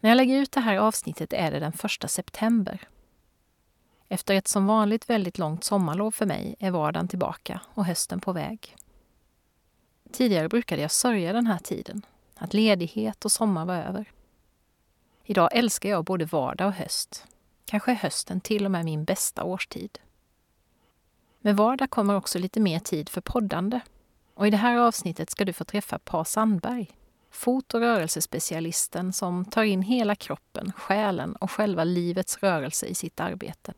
När jag lägger ut det här avsnittet är det den första september. Efter ett som vanligt väldigt långt sommarlov för mig är vardagen tillbaka och hösten på väg. Tidigare brukade jag sörja den här tiden, att ledighet och sommar var över. Idag älskar jag både vardag och höst. Kanske är hösten till och med min bästa årstid. Med vardag kommer också lite mer tid för poddande. Och i det här avsnittet ska du få träffa Pa Sandberg, fot och rörelsespecialisten som tar in hela kroppen, själen och själva livets rörelse i sitt arbete.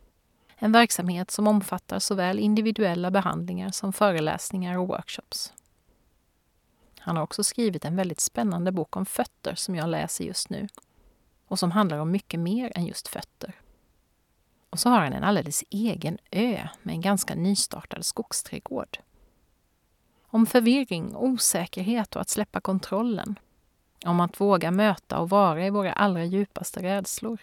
En verksamhet som omfattar såväl individuella behandlingar som föreläsningar och workshops. Han har också skrivit en väldigt spännande bok om fötter som jag läser just nu och som handlar om mycket mer än just fötter. Och så har han en alldeles egen ö med en ganska nystartad skogsträdgård. Om förvirring, osäkerhet och att släppa kontrollen. Om att våga möta och vara i våra allra djupaste rädslor.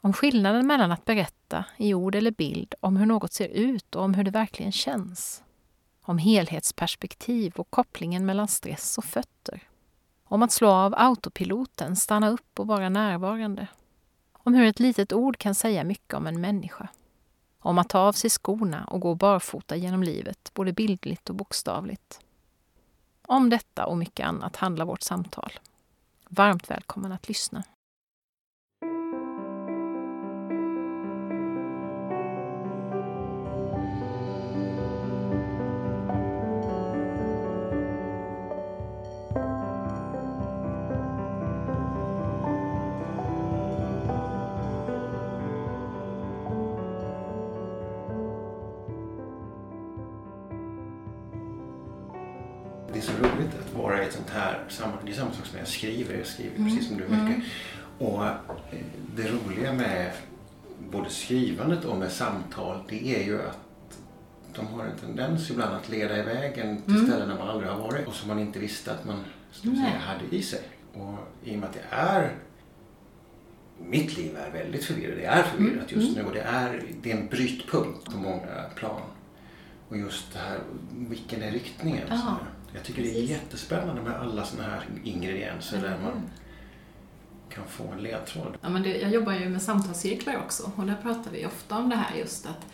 Om skillnaden mellan att berätta, i ord eller bild, om hur något ser ut och om hur det verkligen känns. Om helhetsperspektiv och kopplingen mellan stress och fötter. Om att slå av autopiloten, stanna upp och vara närvarande. Om hur ett litet ord kan säga mycket om en människa. Om att ta av sig skorna och gå barfota genom livet, både bildligt och bokstavligt. Om detta och mycket annat handlar vårt samtal. Varmt välkommen att lyssna. Ett sånt här sammanhang. Det är samma sak som jag skriver. Jag skriver Mm. precis som du mycket. Mm. Och eh, det roliga med både skrivandet och med samtal det är ju att de har en tendens ibland att leda iväg en till Mm. ställen där man aldrig har varit och som man inte visste att man säga, hade i sig. Och i och med att det är mitt liv är väldigt förvirrat. Det är förvirrat just Mm. nu och det är, det är en brytpunkt på många plan. Och just det här, vilken är riktningen? Här. Jag tycker det är precis. jättespännande med alla sådana här ingredienser där Eller man hur? kan få en ledtråd. Ja, men det, jag jobbar ju med samtalscirklar också och där pratar vi ofta om det här just att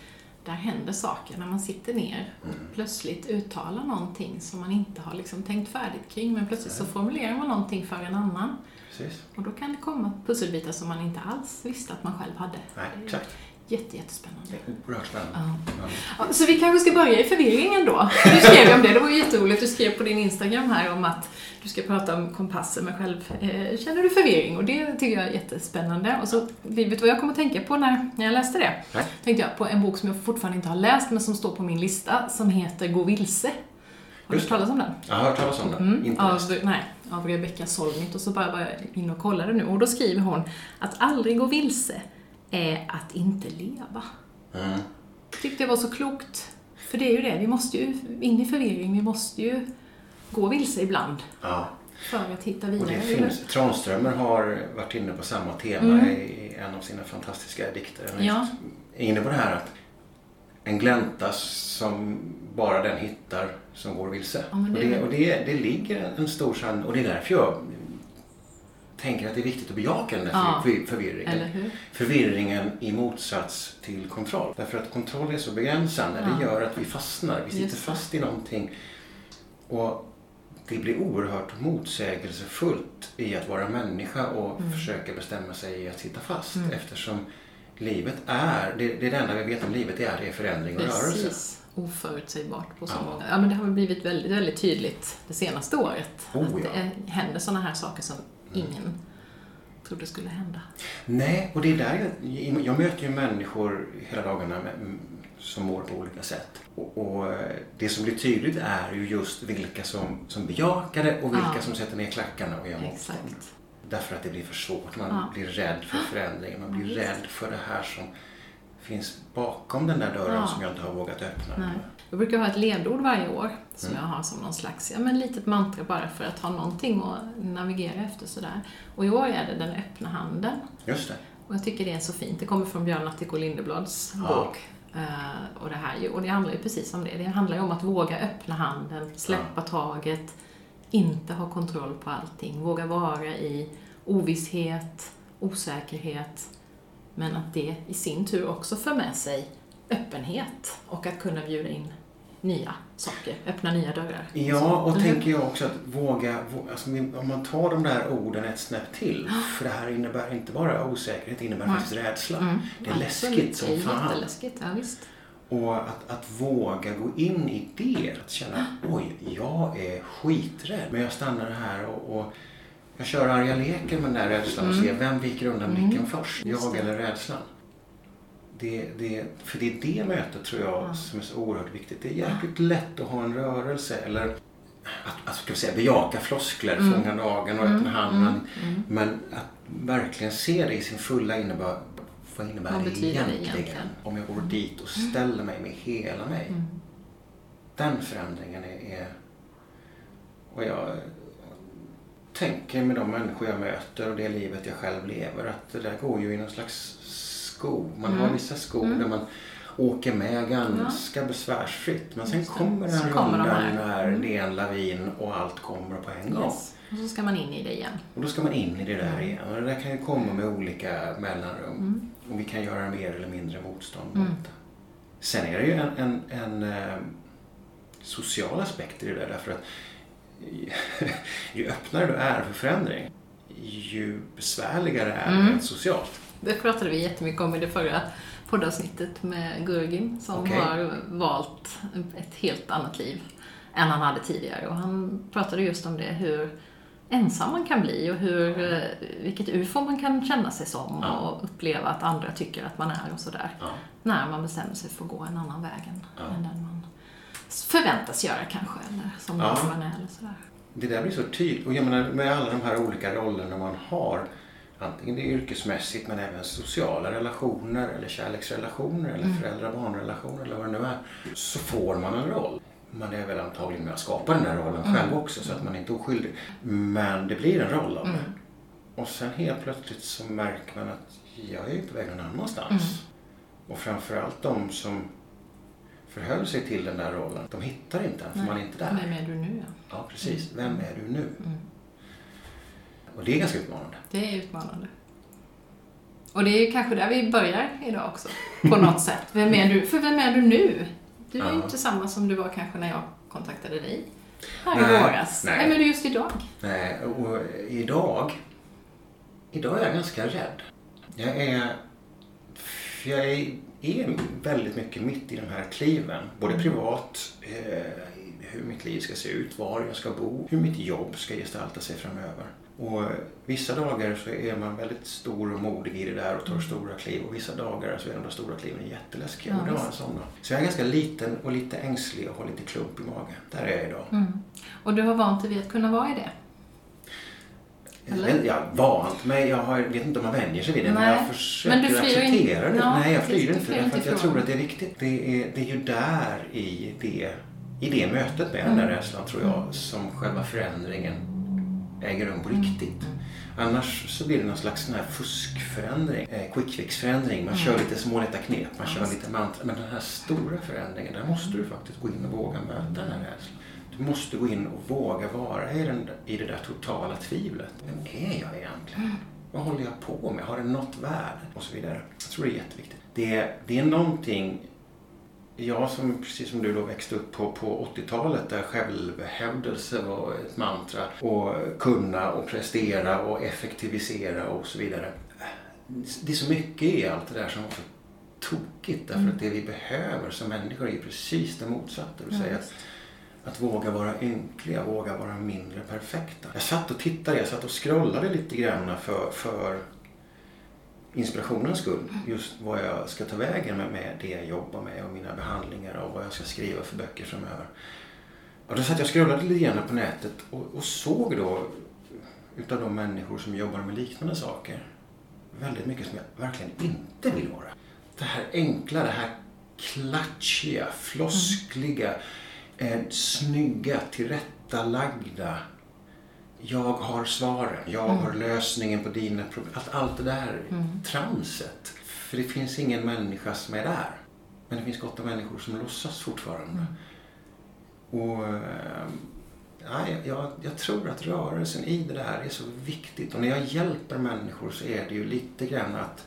där händer saker när man sitter ner och Mm. plötsligt uttalar någonting som man inte har liksom tänkt färdigt kring men plötsligt så formulerar man någonting för en annan Precis. och då kan det komma pusselbitar som man inte alls visste att man själv hade. Nej, exakt. Jätte, jättespännande. Oerhört spännande. Ja. Ja. Ja, så vi kanske ska börja i förvirringen då. Du skrev ju om det, det var ju jätteroligt. Du skrev på din Instagram här om att du ska prata om kompasser, men själv eh, känner du förvirring och det tycker jag är jättespännande. Och så, vet du vad jag kom att tänka på när, när jag läste det? Nej. Tänkte jag på en bok som jag fortfarande inte har läst, men som står på min lista, som heter Gå vilse. Har du hört talas om den? Jag har hört talas om det. Mm, Inte av, nej, av Rebecca Solnit och så bara var jag in och kollade nu och då skriver hon att aldrig gå vilse är att inte leva. Mm. tyckte jag var så klokt. För det är ju det, vi måste ju in i förvirring, vi måste ju gå vilse ibland Ja. för att hitta Och vidare. det hur? finns, Tranströmer har varit inne på samma tema Mm. i en av sina fantastiska dikter. Han Ja. inne på det här att en glänta som bara den hittar som går vilse. Ja, det och det, och det, det ligger en stor sann och det är därför jag tänker att det är viktigt att bejaka den där Ja. för, förvirringen. Förvirringen i motsats till kontroll. Därför att kontroll är så begränsande. Det Ja. gör att vi fastnar. Vi sitter det. fast i någonting. Och det blir oerhört motsägelsefullt i att vara människa och Mm. försöka bestämma sig i att sitta fast. Mm. Eftersom livet är, det, det är det enda vi vet om livet, det är, det är förändring och rörelse. Precis. Oförutsägbart på så Ja. många. Ja, men det har blivit väldigt, väldigt tydligt det senaste året. Oh, att ja. det händer sådana här saker som. Ingen trodde skulle hända. Nej, och det är där jag, jag möter ju människor hela dagarna som mår på olika sätt. Och, och eh, det som blir tydligt är ju just vilka som, som bejakar det och vilka Ja. som sätter ner klackarna och gör motstånd. Därför att det blir för svårt. Man Ja. blir rädd för förändringen. Man blir Ja, rädd för det här som finns bakom den där dörren som jag inte har vågat öppna. Nej. Jag brukar ha ett ledord varje år som Mm. jag har som någon slags, ja men litet mantra bara för att ha någonting att navigera efter sådär. Och i år är det den öppna handen. Just det. Och jag tycker det är så fint. Det kommer från Björn Attic Lindeblads Ja. bok. Eh, och, det här, ju- och det handlar ju precis om det. Det handlar ju om att våga öppna handen, släppa taget, inte ha kontroll på allting, våga vara i ovisshet, osäkerhet. Men att det i sin tur också för med sig öppenhet och att kunna bjuda in nya saker, öppna nya dörrar. Ja, och Mhm. tänker jag också att våga, vå- alltså, om man tar de där orden ett snäpp till. För det här innebär inte bara osäkerhet, det innebär Nej. faktiskt rädsla. Mm, Det är absolut. läskigt som fan. jätteläskigt, ja visst. Och att, att våga gå in i det. Att känna, oj, jag är skiträdd. Men jag stannar här och, och jag kör arga leken med den där rädslan och ser vem viker undan Mm. blicken först. Jag eller rädslan. Det, det, för det är det mötet tror jag Ja. som är så oerhört viktigt. Det är jäkligt lätt att ha en rörelse eller att, att ska vi säga, bejaka floskler, Mm. fånga dagen och Mm, öppna handen. mm, mm. Men att verkligen se det i sin fulla innebörd. Vad innebär Vad det betyder det egentligen? egentligen? Om jag går dit och ställer mig med hela mig. Mm. Den förändringen är, är... Och jag tänker med de människor jag möter och det livet jag själv lever att det där går ju i någon slags skog. Man har Mm. vissa skog Mm. där man åker med ganska besvärsfritt. Men sen kommer den de rundan här. när Mm. det är en lavin och allt kommer på en gång. Yes. Och så ska man in i det igen. Och då ska man in i det där Mm. igen. Och det där kan ju komma med olika mellanrum. Mm. Och vi kan göra mer eller mindre motstånd Mm. mot det. Sen är det ju en, en, en eh, social aspekt i det där. Därför att ju öppnare du är för förändring, ju besvärligare är Mm. det socialt. Det pratade vi jättemycket om i det förra poddavsnittet med Gurgin som Okej. har valt ett helt annat liv än han hade tidigare. Och han pratade just om det, hur ensam man kan bli och hur, eh, vilket ufo man kan känna sig som Ja. och uppleva att andra tycker att man är och sådär. Ja. När man bestämmer sig för att gå en annan väg än, Ja. än den man förväntas göra kanske, eller som Ja. man är eller sådär. Det där blir så tydligt. Och jag menar med alla de här olika rollerna man har. Antingen det är yrkesmässigt men även sociala relationer eller kärleksrelationer eller Mm. föräldrar-barnrelationer eller vad det nu är. Så får man en roll. Man är väl antagligen med att skapa den där rollen Mm. själv också så att man inte är oskyldig. Men det blir en roll av det. Mm. Och sen helt plötsligt så märker man att jag är på väg någon annanstans. Mm. Och framförallt de som förhöll sig till den där rollen, de hittar inte den för Nej. man är inte där. Vem är du nu? Ja. Ja, precis. Vem är du nu? Mm. Och det är ganska utmanande. Det är utmanande. Och det är kanske där vi börjar idag också. På något sätt. Vem är du? För vem är du nu? Du är ju inte samma som du var kanske när jag kontaktade dig. Här Nej, i våras. nej. Vem är du just idag? Nej, och idag, idag är jag ganska rädd. Jag är, jag är, är väldigt mycket mitt i de här kliven. Både privat, eh, hur mitt liv ska se ut, var jag ska bo, hur mitt jobb ska gestalta sig framöver. Och vissa dagar så är man väldigt stor och modig i det där och tar stora kliv och vissa dagar så är de där stora kliven jätteläskiga. Ja, och var en sån. Så jag är ganska liten och lite ängslig och har lite klump i magen. Där är jag idag. Mm. Och du har vant dig vid att kunna vara i det? Eller? Jag, jag vant mig. Jag har, vet inte om man vänjer sig vid det, men Nej. jag försöker Men flyr in- acceptera det. Ja, Nej, jag flyr inte. flyr inte att jag tror att det är viktigt. Det är, det är ju där i det, i det mötet med den Mm. där rädslan, tror jag, som själva förändringen äger rum på Mm. riktigt. Annars så blir det någon slags sån här fuskförändring, eh, quick fix-förändring. Man kör lite små lätta knep, man kör lite mantra. Men den här stora förändringen, där måste du faktiskt gå in och våga möta den här rädslan. Du måste gå in och våga vara i, den, i det där totala tvivlet. Vem är jag egentligen? Vad håller jag på med? Har det något värde? Och så vidare. Jag tror det är jätteviktigt. Det, det är någonting jag som, precis som du då växte upp på, på 80-talet där självhävdelse var ett mantra och kunna och prestera och effektivisera och så vidare. Det är så mycket i allt det där som var så tokigt därför att det vi behöver som människor är precis det motsatta. Du säger att, att våga vara ynkliga, våga vara mindre perfekta. Jag satt och tittade, jag satt och scrollade lite grann för, för inspirationens skull. Just vad jag ska ta vägen med, med det jag jobbar med och mina behandlingar och vad jag ska skriva för böcker framöver. Och då satt jag och scrollade lite grann på nätet och, och såg då utav de människor som jobbar med liknande saker väldigt mycket som jag verkligen inte vill vara. Det här enkla, det här klatschiga, floskliga, eh, snygga, tillrättalagda. Jag har svaren, jag har lösningen på dina problem. Allt, allt det där transet. För det finns ingen människa som är där. Men det finns gott om människor som låtsas fortfarande. Och eh, ja, jag, jag tror att rörelsen i det där är så viktigt. Och när jag hjälper människor så är det ju lite grann att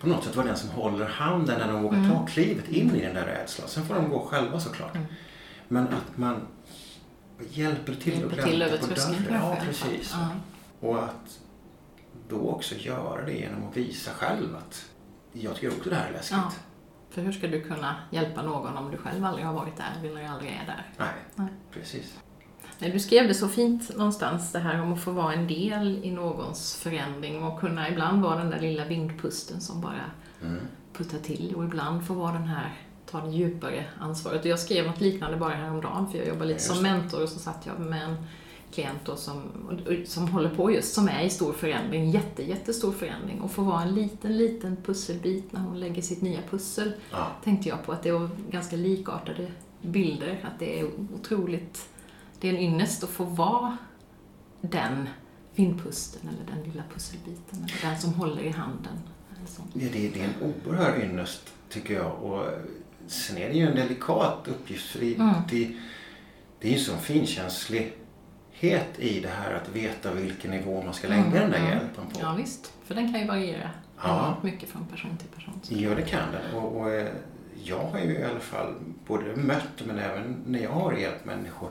på något sätt vara den som håller handen när de vågar ta klivet in i den där rädslan. Sen får de gå själva såklart. Men att man hjälper till Hjälper gläntar över på tröskeln dörren. Ja, precis. Ja. Och att då också göra det genom att visa själv att jag tycker också det här är läskigt. Ja. För hur ska du kunna hjälpa någon om du själv aldrig har varit där eller aldrig är där? Nej, Nej. precis. Du skrev det så fint någonstans, det här om att få vara en del i någons förändring och kunna ibland vara den där lilla vindpusten som bara Mm. puttar till och ibland få vara den här, ta det djupare ansvaret. Och jag skrev något liknande bara häromdagen för jag jobbar lite Ja, som mentor och så satt jag med en klient då som, som håller på just, som är i stor förändring, jätte, jättestor förändring och få vara en liten, liten pusselbit när hon lägger sitt nya pussel Ja. tänkte jag på att det var ganska likartade bilder. Att det är otroligt, det är en ynnest att få vara den vindpusten eller den lilla pusselbiten. Eller den som håller i handen. Ja, det, det är en oerhörd ynnest, tycker jag. Och sen är det ju en delikat uppgift, för det, Mm. det, det är ju en sån finkänslighet i det här att veta vilken nivå man ska lägga den där Mm. hjälpen på. Ja visst, för den kan ju variera Ja. mycket från person till person. Ja, det kan den. Och, och eh, jag har ju i alla fall både mött men även när jag har hjälpt människor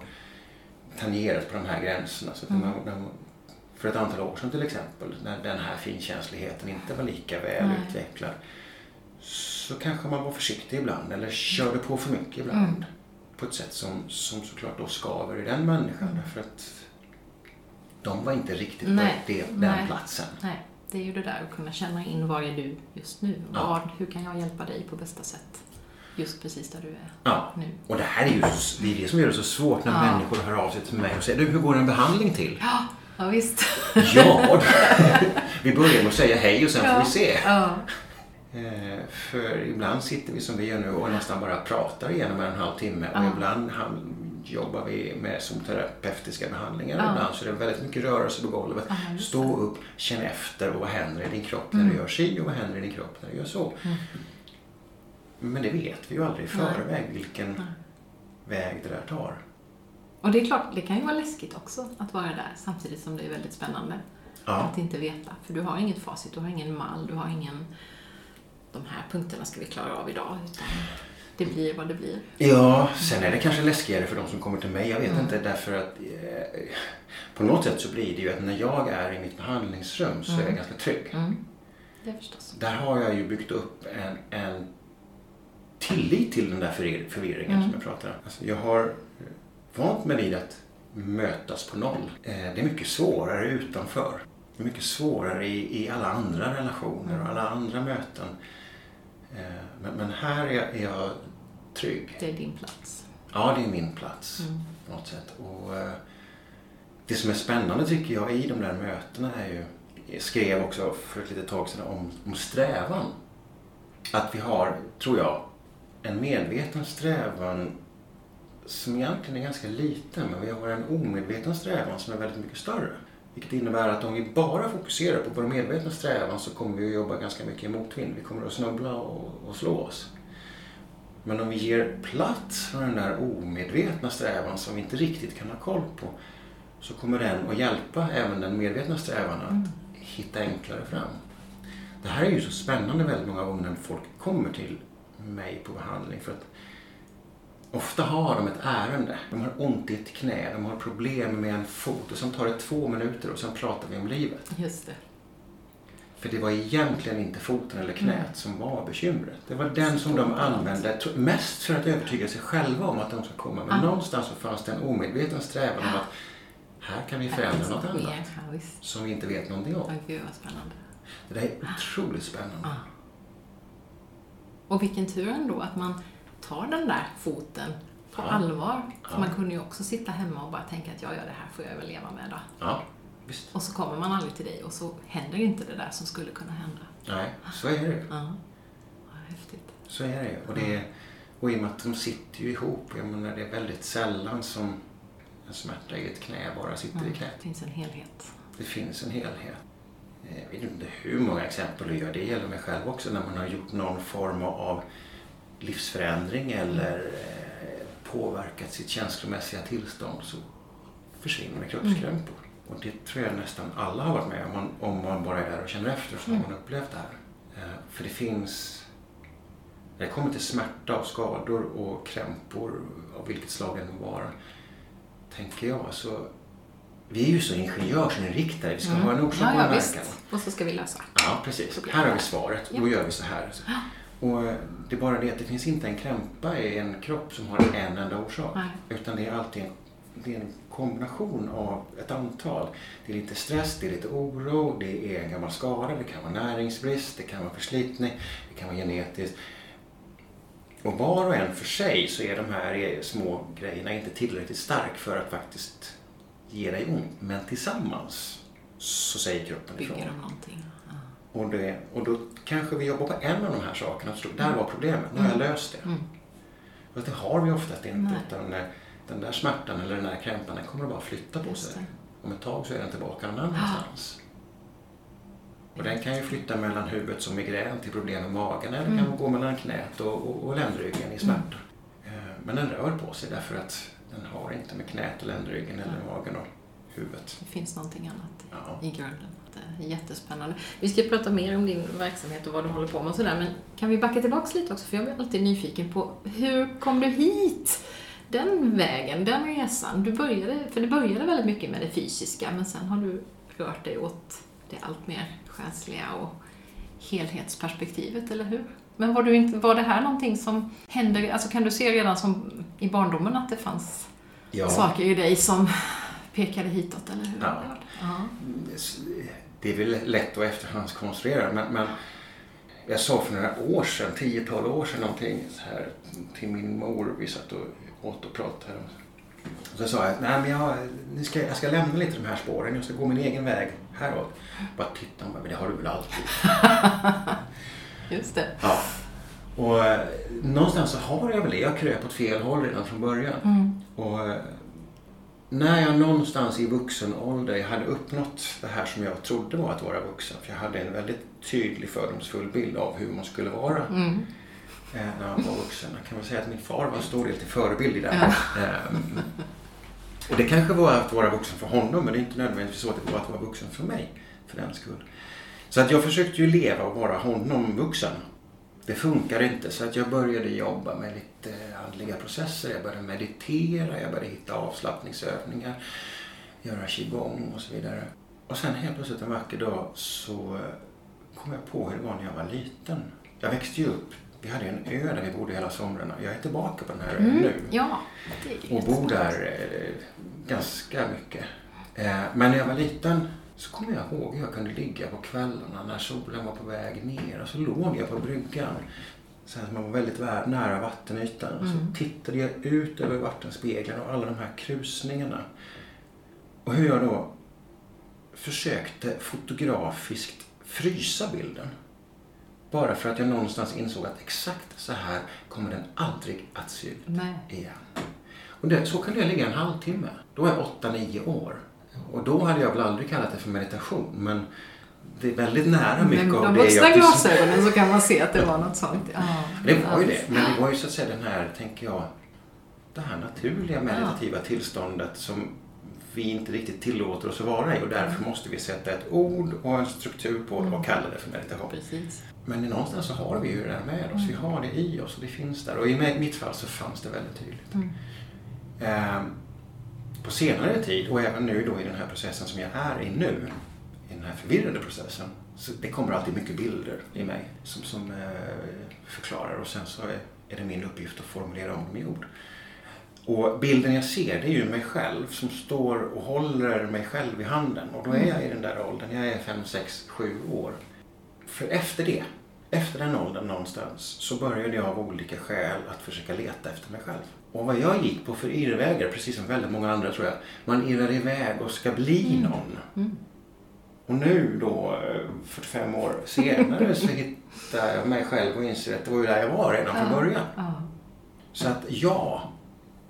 tangerat på de här gränserna. Så att Mm. man- för ett antal år sedan till exempel, när den här finkänsligheten inte var lika väl Nej. utvecklad, så kanske man var försiktig ibland eller körde på för mycket ibland. Mm. På ett sätt som, som såklart då skaver i den människan. Mm. Därför att de var inte riktigt Nej, på det, den nej. platsen. Nej, det är ju det där att kunna känna in var är du just nu? Ja. Vad, hur kan jag hjälpa dig på bästa sätt? Just precis där du är Ja. nu. Och det här är ju det, är det som gör det så svårt när Ja. människor hör av sig till mig och säger du, hur går en behandling till? Ja, ja visst. Ja, vi börjar med att säga hej och sen får vi se. Eh, för ibland sitter vi som vi gör nu och nästan bara pratar igenom en halvtimme och Ja. ibland jobbar vi med zoomterapeutiska behandlingar. Ja. Ibland så är det väldigt mycket rörelse på golvet. Ja, Stå upp, känn efter och vad händer i din kropp när Mm. du gör si och vad händer i din kropp när du gör så. Men det vet vi ju aldrig i förväg vilken väg det där tar. Och det är klart, det kan ju vara läskigt också att vara där samtidigt som det är väldigt spännande. Att inte veta. För du har inget facit, du har ingen mall, du har ingen de här punkterna ska vi klara av idag. Utan det blir vad det blir. Ja, sen är det kanske läskigare för de som kommer till mig. Jag vet Mm. inte därför att eh, på något sätt så blir det ju att när jag är i mitt behandlingsrum så är jag Mm. ganska trygg. Mm. Det förstås. Där har jag ju byggt upp en, en tillit till den där förvir- förvirringen Mm. som jag pratar om. Alltså jag har vant mig vid att mötas på noll. Eh, det är mycket svårare utanför. Det är mycket svårare i, i alla andra relationer och alla andra möten. Eh, men, men här är, jag trygg. Det är din plats. Ja, det är min plats Mm. på något sätt. Och, eh, det som är spännande tycker jag i de där mötena är ju, jag skrev också för ett litet tag sedan om, om strävan. Att vi har, tror jag, en medveten strävan som egentligen är ganska liten, men vi har en omedveten strävan som är väldigt mycket större. Vilket innebär att om vi bara fokuserar på vår medvetna strävan så kommer vi att jobba ganska mycket i motvind. Vi kommer att snubbla och, och slå oss. Men om vi ger plats för den där omedvetna strävan som vi inte riktigt kan ha koll på så kommer den att hjälpa även den medvetna strävan att Mm. hitta enklare fram. Det här är ju så spännande väldigt många gånger när folk kommer till mig på behandling för att ofta har de ett ärende. De har ont i ett knä, de har problem med en fot och sen tar det två minuter och sen pratar vi om livet. Just det. För det var egentligen inte foten eller knät Mm. som var bekymret. Det var den som de använde mest för att övertyga sig själva om att de ska komma. Men Ah. någonstans så fanns det en omedveten strävan om att här kan vi förändra något annat som vi inte vet någonting om. Gud vad spännande. Det där är otroligt spännande. Ja. Och vilken tur ändå att man tar den där foten på Ja. allvar. För Ja. man kunde ju också sitta hemma och bara tänka att ja, ja, det här får jag väl leva med då. Ja, Visst. Och så kommer man aldrig till dig och så händer inte det där som skulle kunna hända. Nej, så är det ju. Ja. Häftigt. Så är det ju. Och, det och i och med att de sitter ju ihop. Jag menar, det är väldigt sällan som en smärta i ett knä bara sitter i Mm. knät. Det finns en helhet. Det finns en helhet. Eh, Jag vet inte hur många exempel du gör. Det gäller mig själv också när man har gjort någon form av livsförändring eller eh, påverkat sitt känslomässiga tillstånd så försvinner kroppskrämpor. Och det tror jag nästan alla har varit med om. Man, om man bara är där och känner efter så har man upplevt det här. Eh, För det finns, när det kommer till smärta och skador och krämpor av vilket slag det än må vara, tänker jag så vi är ju så ingenjörsinriktade. Vi ska ha en orsak Mm. Ja, och en ja, verkan. visst. Och så ska vi lösa. Ja, precis. Här har vi svaret. Då gör vi så här. Och eh, det är bara det att det finns inte en krämpa i en kropp som har en enda orsak. Nej. Utan det är alltid en, det är en kombination av ett antal. Det är lite stress, det är lite oro, det är en gammal skada, det kan vara näringsbrist, det kan vara förslitning, det kan vara genetiskt. Och var och en för sig så är de här små grejerna inte tillräckligt stark för att faktiskt ge dig ont. Men tillsammans så säger kroppen ifrån. Bygger de någonting. Och, det, och då kanske vi jobbar på en av de här sakerna. Så där var problemet. Nu har jag löst det. Mm. Fast det har vi oftast inte. Utan eh, den där smärtan eller den där krämpan den kommer att bara flytta på sig. Om ett tag så är den tillbaka någon annanstans. Och den kan ju flytta mellan huvudet som migrän till problem med magen eller Mm. kan gå mellan knät och, och, och ländryggen i smärta. Eh, Men den rör på sig därför att den har inte med knät och ländryggen eller magen och huvudet. Det finns någonting annat Ja. i grunden. Jättespännande. Vi ska prata mer om din verksamhet och vad du håller på med och sådär, men kan vi backa tillbaks lite också? För jag blir alltid nyfiken på hur kom du hit? Den vägen, den resan. Du började, för det började väldigt mycket med det fysiska, men sen har du rört dig åt det allt mer själsliga och helhetsperspektivet, eller hur? Men var, du inte, var det här någonting som hände, alltså kan du se redan som i barndomen att det fanns Ja. saker i dig som pekade hitåt, eller hur? Ja. ja. Det är väl lätt att efterhandskonstruera men, men jag sa för några år sedan, 10-12 år sedan någonting så här till min mor. Vi satt och åt och pratade. Och så sa jag, nej men jag, ni ska, jag ska lämna lite de här spåren. Jag ska gå min egen väg häråt. Bara titta och bara, men det har du väl alltid. Just det. Ja. Och eh, någonstans så har jag väl det. Jag kröp åt fel håll redan från början. Mm. Och eh, när jag någonstans i vuxen ålder hade uppnått det här som jag trodde var att vara vuxen. För jag hade en väldigt tydlig fördomsfull bild av hur man skulle vara Mm. eh, när man var vuxen. Jag kan väl säga att min far var en stor del till förebild i det. Ja. Ehm, och det kanske var att vara vuxen för honom men det är inte nödvändigtvis så att det var att vara vuxen för mig. För den skull. Så att jag försökte ju leva och vara honom vuxen. Det funkar inte så att jag började jobba med lite andliga processer. Jag började meditera, jag började hitta avslappningsövningar, göra qigong och så vidare. Och sen helt plötsligt en vacker dag så eh, kom jag på hur det var när jag var liten. Jag växte ju upp, vi hade en ö där vi bodde hela somrarna. Jag är tillbaka på den här ön Mm. nu Ja, det är och bor där eh, ganska mycket. Eh, men när jag var liten så kommer jag ihåg hur jag kunde ligga på kvällarna när solen var på väg ner och så låg jag på bryggan. Så att man var väldigt vä- nära vattenytan. Och Mm. så tittade jag ut över vattenspegeln och alla de här krusningarna. Och hur jag då försökte fotografiskt frysa bilden. Bara för att jag någonstans insåg att exakt så här kommer den aldrig att se ut Nej. igen. Och det, så kunde jag ligga en halvtimme. Då är jag 8-9 år. Och då hade jag väl aldrig kallat det för meditation. Men det är väldigt nära mycket Med av de det vuxna jag... glasögonen så kan man se att det var något sånt. Ja, Det var ju det. Men det var ju så att säga den här, tänker jag, det här naturliga meditativa tillståndet som vi inte riktigt tillåter oss att vara i och därför måste vi sätta ett ord och en struktur på det och kalla det för meditation. Precis. Men någonstans så har vi ju det där med oss. Vi har det i oss och det finns där. Och i mitt fall så fanns det väldigt tydligt. Mm. På senare tid och även nu då i den här processen som jag är i nu, i den här förvirrade processen, så det kommer alltid mycket bilder i mig som, som eh, förklarar och sen så är, är det min uppgift att formulera om dem i ord. Och bilden jag ser det är ju mig själv som står och håller mig själv i handen och då är jag i den där åldern, jag är 5, 6, 7 år. För efter det, efter den åldern någonstans så började jag av olika skäl att försöka leta efter mig själv. Och vad jag gick på för irrvägar, precis som väldigt många andra tror jag, man irrar iväg och ska bli någon. Mm. Och nu då, eh, 45 år senare, så hittar jag mig själv och inser att det var ju där jag var redan från början. Ja. Så att ja,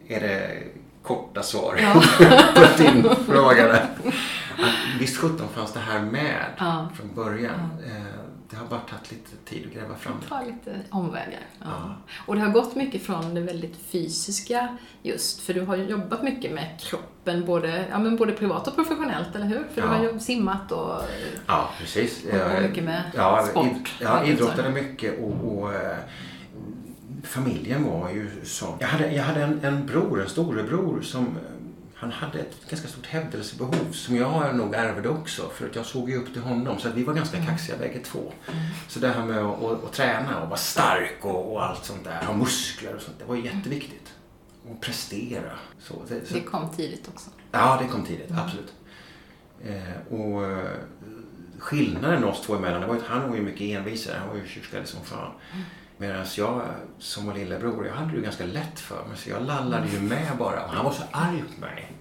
är det korta svar Ja. på din fråga där. Att visst sjutton fanns det här med från början. Det har bara tagit lite tid att gräva fram det. Ta lite omvägar. Ja. Ja. Och det har gått mycket från det väldigt fysiska just, för du har ju jobbat mycket med kroppen, både, ja, men både privat och professionellt, eller hur? För du Ja. har ju simmat och Ja, precis. Och Jag- mycket med ja, sport. id- Ja, idrottade så. mycket och, och eh, familjen var ju sån. Jag hade, jag hade en, en bror, en storebror som han hade ett ganska stort hävdelsebehov som jag nog ärvde också för att jag såg ju upp till honom så att vi var ganska Mm. kaxiga bägge två. Så det här med att, att, att träna och vara stark och, och allt sånt där, ha muskler och sånt, det var ju jätteviktigt. Och prestera. Så, det, så, det kom tidigt också. Ja, det kom tidigt. Absolut. Eh, och eh, skillnaden oss två emellan, det var att han var ju mycket envisare. Han var ju tjurskallig som fan. Medan jag som var lillebror, jag hade det ju ganska lätt för mig. Så jag lallade ju med bara. Och han var så arg på mig.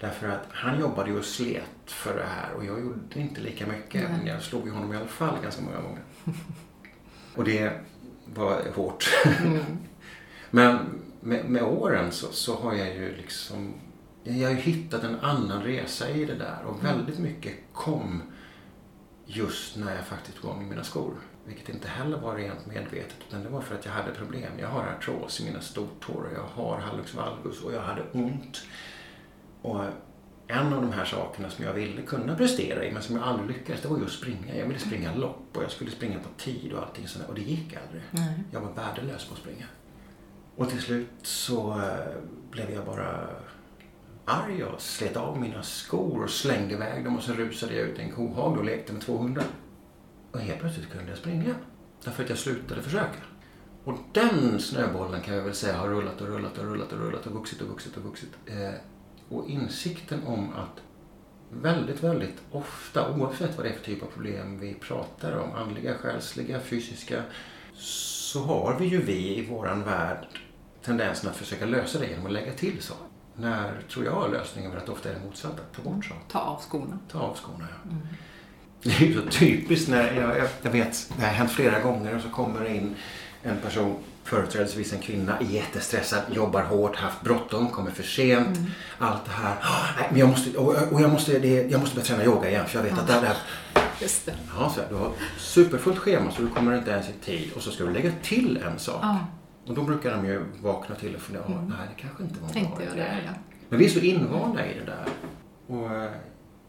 Därför att han jobbade ju och slet för det här och jag gjorde inte lika mycket. Men jag slog ju honom i alla fall ganska många gånger. Och det var hårt. Men med, med åren så, så har jag ju liksom jag har ju hittat en annan resa i det där och väldigt mycket kom just när jag faktiskt tog av mig mina skor. Vilket inte heller var rent medvetet utan det var för att jag hade problem. Jag har artros i mina stortår och jag har hallux valgus och jag hade ont. Och en av de här sakerna som jag ville kunna prestera i men som jag aldrig lyckades det var just springa. Jag ville springa lopp och jag skulle springa på tid och allting sånt där, och det gick aldrig. Nej. Jag var värdelös på att springa. Och till slut så eh, blev jag bara arg och slet av mina skor och slängde iväg dem och så rusade jag ut i en kohage och lekte med 200. Och helt plötsligt kunde jag springa. Därför att jag slutade försöka. Och den snöbollen kan jag väl säga har rullat och rullat och rullat och rullat och vuxit och vuxit och vuxit. Eh, och insikten om att väldigt, väldigt ofta, oavsett vad det är för typ av problem vi pratar om, andliga, själsliga, fysiska, så har vi ju vi i våran värld tendensen att försöka lösa det genom att lägga till saker. När, tror jag, lösningen väldigt ofta är det motsatta. Ta bort saker. Ta av skorna. Ta av skorna, ja. Det är ju så typiskt när, jag, jag, vet, det har hänt flera gånger och så kommer det in en person, företrädesvis en kvinna, jättestressad, jobbar hårt, haft bråttom, kommer för sent. Allt det här. "Ah, Nej, men jag måste, och, jag, måste, det, jag måste börja träna yoga igen för jag vet att det här, Just det. Ja, så här, du har superfullt schema så du kommer inte ens i tid och så ska du lägga till en sak. Ja, Och då brukar de ju vakna till och fundera, nej det kanske inte var en tänkte jag idé." det. Ja. Men vi är så invanda i det där. Och eh,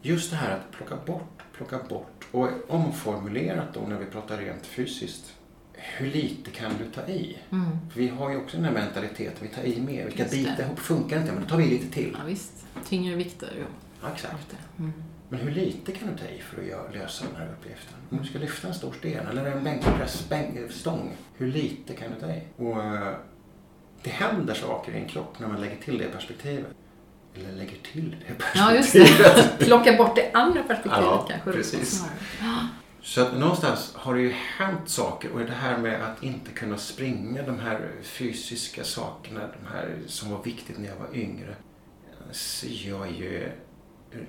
just det här att plocka bort, plocka bort och omformulerat då när vi pratar rent fysiskt. Hur lite kan du ta i? Mm. För vi har ju också den här mentaliteten, vi tar i mer, vi ska bita ihop, funkar inte, men då tar vi lite till. ja, visst. Tyngre vikter, jo. Ja, exakt. Mm. Men hur lite kan du ta i för att lösa den här uppgiften? Om du ska lyfta en stor sten eller en bänkpress, bänk, stång, hur lite kan du ta i? Och eh, det händer saker i en kropp när man lägger till det perspektivet. Eller lägger till det Ja, just perspektivet. det. Plocka bort det andra perspektivet Ja, kanske. precis. Så att någonstans har det ju hänt saker och det här med att inte kunna springa, de här fysiska sakerna, de här som var viktigt när jag var yngre. Så jag är ju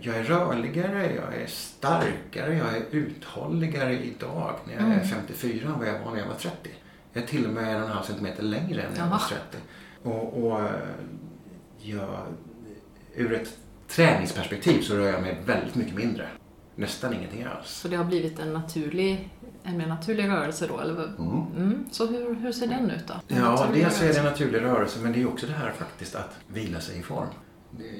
jag är rörligare, jag är starkare, jag är uthålligare idag när jag är Mm. 54 än vad jag var när jag var 30. Jag är till och med en och en halv centimeter längre än när jag var Jaha. 30. Och, och jag, ur ett träningsperspektiv så rör jag mig väldigt mycket mindre. Nästan ingenting alls. Så det har blivit en naturlig, en mer naturlig rörelse då, eller? Mm. Mm. Så hur, hur ser den ut då? En Ja, dels är det en naturlig rörelse men det är också det här faktiskt att vila sig i form.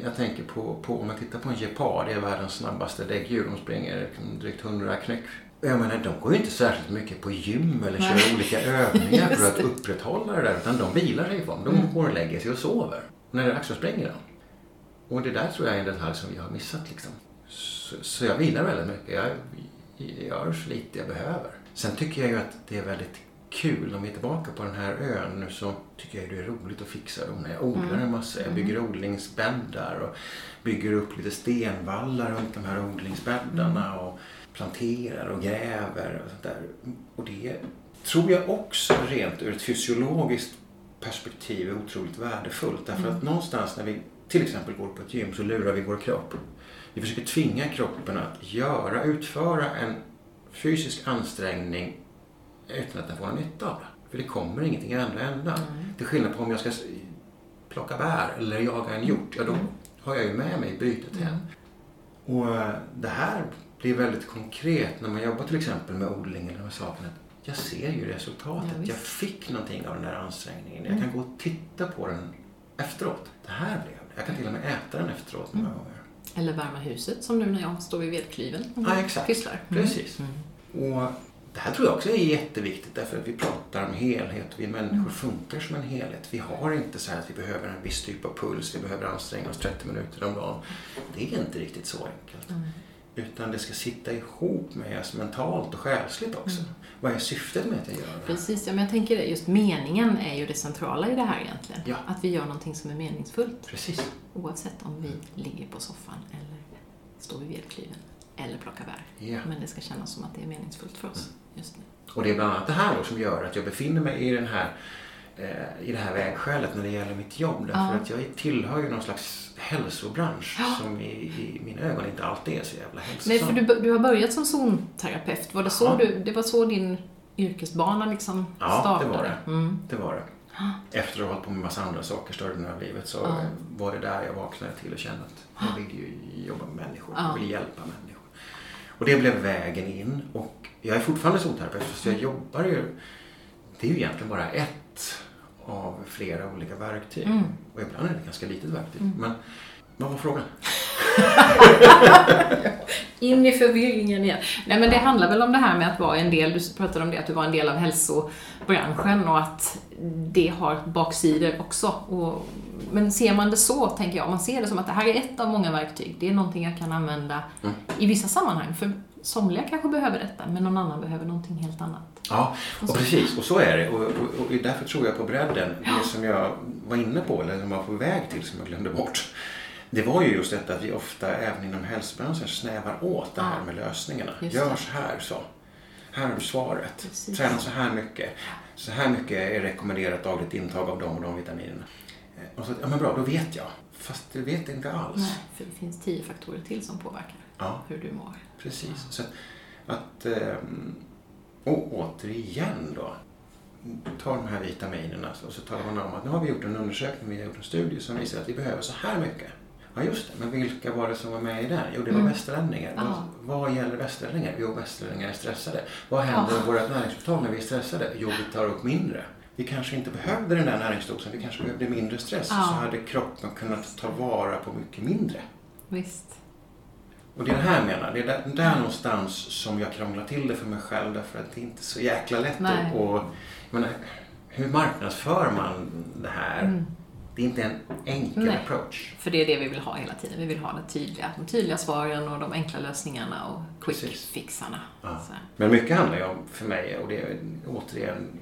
Jag tänker på, på om man tittar på en gepard, det är världens snabbaste däggdjur. De springer drygt 100 knäck. Jag menar, de går ju inte särskilt mycket på gym eller kör Nej. olika övningar för att upprätthålla det där. Utan de vilar sig i form. De Mm. går och lägger sig och sover. När det är dags så springer de. Och det där tror jag är en detalj som vi har missat liksom. Så, så jag vilar väldigt mycket. Jag gör så lite jag behöver. Sen tycker jag ju att det är väldigt kul, om vi är tillbaka på den här ön nu så tycker jag det är roligt att fixa dem. Jag odlar en massa, jag bygger odlingsbäddar och bygger upp lite stenvallar runt de här odlingsbäddarna och planterar och gräver och sånt där. Och det, tror jag också rent ur ett fysiologiskt perspektiv är otroligt värdefullt. Därför att någonstans när vi till exempel går på ett gym så lurar vi vår kropp. Vi försöker tvinga kroppen att göra, utföra en fysisk ansträngning utan att den får någon nytta av det. För det kommer ingenting i andra ändan. Till skillnad på om jag ska plocka bär eller jaga en hjort. Ja, då har jag ju med mig bytet hem. Och eh, det här blir väldigt konkret när man jobbar till exempel med odling eller med sakerna. Jag ser ju resultatet. Ja, jag fick någonting av den där ansträngningen. Jag kan gå och titta på den efteråt. Det här blev. Jag kan till och med äta den efteråt några gånger. Eller värma huset, som nu när jag står vid vedklyven och Ja, exakt. pysslar. Mm. Precis. Och det här tror jag också är jätteviktigt därför att vi pratar om helhet. Vi människor Mm. funkar som en helhet. Vi har inte så här att vi behöver en viss typ av puls, vi behöver anstränga oss 30 minuter om dagen. Det är inte riktigt så enkelt. Mm. Utan det ska sitta ihop med oss mentalt och själsligt också. Vad är syftet med att jag gör det? här? Mm. Precis, ja, men jag tänker det, just meningen är ju det centrala i det här egentligen. Ja. Att vi gör någonting som är meningsfullt. Precis. Oavsett om vi ligger på soffan eller står vid vedklyven eller plockar bär. Ja. Men det ska kännas som att det är meningsfullt för oss just nu. Och det är bland annat det här då som gör att jag befinner mig i, den här, eh, i det här vägskälet när det gäller mitt jobb. Därför Ja. att jag tillhör ju någon slags hälsobransch Ja. som i, i mina ögon inte alltid är så jävla hälsosam. Nej, för du, du har börjat som zonterapeut. Var det så, Ja. du, det var så din yrkesbana liksom Ja, det startade? var det. Mm. Det var det. Efter att ha hållit på med massa andra saker större delen av livet så Ja. eh, var det där jag vaknade till och kände att jag vill ju jobba med människor. Ja. Jag vill hjälpa människor. Och det blev vägen in. Och jag är fortfarande zonterapeut fast jag jobbar ju... Det är ju egentligen bara ett av flera olika verktyg. Mm. Och ibland är det ett ganska litet verktyg. Men vad var frågan? In i förvirringen igen. Nej men det handlar väl om det här med att vara en del, du pratade om det, att du var en del av hälsobranschen och att det har baksidor också. Och, men ser man det så, tänker jag, man ser det som att det här är ett av många verktyg, det är någonting jag kan använda Mm. i vissa sammanhang. För somliga kanske behöver detta, men någon annan behöver någonting helt annat. Ja, och precis. Och så är det. Och, och, och därför tror jag på bredden. Det som jag var inne på, eller som jag var på väg till, som jag glömde bort. Det var ju just detta att vi ofta, även inom hälsobranschen, snävar åt det här Ja. med lösningarna. Gör så här så. Här har du svaret. Precis. Träna så här mycket. Så här mycket är rekommenderat dagligt intag av de och de vitaminerna. Eh, Och så, ja men bra, då vet jag. Fast det vet jag inte alls. Nej, för det finns tio faktorer till som påverkar Ja. hur du mår. Precis. Så att, ehm, och återigen då, ta de här vitaminerna och så talar man om att nu har vi gjort en undersökning, vi har gjort en studie som visar att vi behöver så här mycket. Ja just det, men vilka var det som var med i den? Jo, det var Mm. västerlänningar. Ja. Vad, vad gäller västerlänningar? Jo, västerlänningar är stressade. Vad händer med våra näringsupptag när vi är stressade? Jo, vi tar upp mindre. Vi kanske inte behövde den där näringsdosen, vi kanske behövde mindre stress. Ja. Så hade kroppen kunnat ta vara på mycket mindre. Visst. Och det är det här jag menar. Det är där, där någonstans som jag krånglar till det för mig själv därför att det är inte så jäkla lätt Nej. Och, jag menar, hur marknadsför man det här? Mm. Det är inte en enkel Nej. approach. För det är det vi vill ha hela tiden. Vi vill ha det tydliga, de tydliga svaren och de enkla lösningarna och quick Precis. fixarna. Ja. Men mycket handlar ju om, för mig, och det är återigen,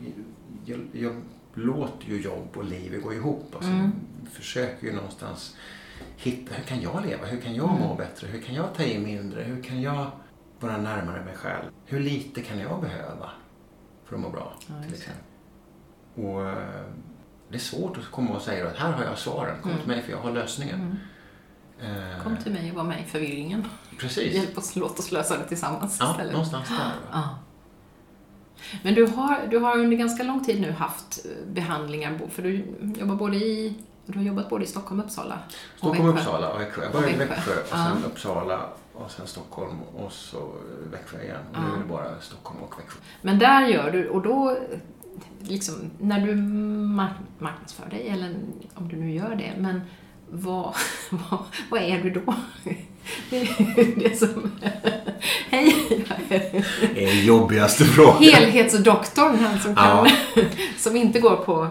jag, jag låter ju jobb och liv gå ihop. Alltså, Mm. Försöker ju någonstans hitta, hur kan jag leva? Hur kan jag Mm. må bättre? Hur kan jag ta i mindre? Hur kan jag vara närmare mig själv? Hur lite kan jag behöva för att må bra? Ja, till exempel. Och eh, det är svårt att komma och säga att här har jag svaren, kom Mm. till mig för jag har lösningen. Mm. Eh, Kom till mig och var med i förvirringen. Precis. Hjälp oss, låt oss lösa det tillsammans Ja, istället. någonstans där. Ja. Men du har, du har under ganska lång tid nu haft eh, behandlingar, för du jobbar både i du har jobbat både i Stockholm och Uppsala. och Stockholm, Växjö. Uppsala och Växjö. Jag började i Växjö. Och Ja. sen Uppsala och sen Stockholm och så Växjö igen. Och nu Ja. är det bara Stockholm och Växjö. Men där gör du, och då, liksom, när du mark marknadsför dig, eller om du nu gör det, men vad, vad, vad är du då? Det är det som... Hej! Det är jobbigaste frågan. Helhetsdoktorn, han som, kan, Ja. som inte går på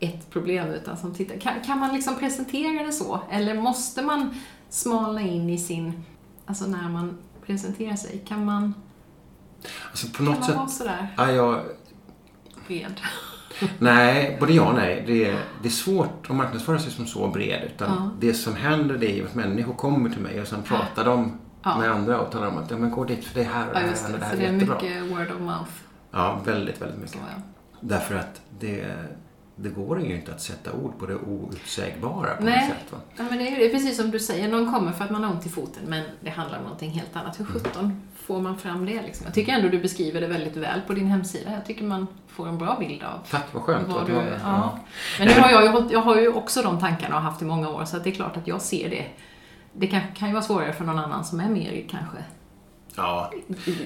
ett problem utan som tittar. Kan, kan man liksom presentera det så? Eller måste man smalna in i sin... Alltså när man presenterar sig, kan man, Alltså på kan något man sätt... vara sådär Ja, jag, bred? nej, både ja och nej. Det är, det är svårt att marknadsföra sig som så bred. Utan Ja. det som händer det är ju att människor kommer till mig och sen pratar de Ja. med andra och talar om att ja, men gå dit för det här och Ja, det här och det. det här Så är det är jättebra. mycket word of mouth. Ja, väldigt, väldigt mycket. Så, ja. Därför att det, det går ju inte att sätta ord på det outsägbara på Nej. något sätt. Va? Ja, men det är, precis som du säger, någon kommer för att man har ont i foten men det handlar om någonting helt annat. Hur Mm. sjutton får man fram det liksom? Jag tycker ändå du beskriver det väldigt väl på din hemsida. Jag tycker man får en bra bild av Tack, vad skönt. vad du. Ja. ja. Men nu har jag, ju, jag har ju också de tankarna och haft i många år så det är klart att jag ser det. Det kan, kan ju vara svårare för någon annan som är mer kanske ja,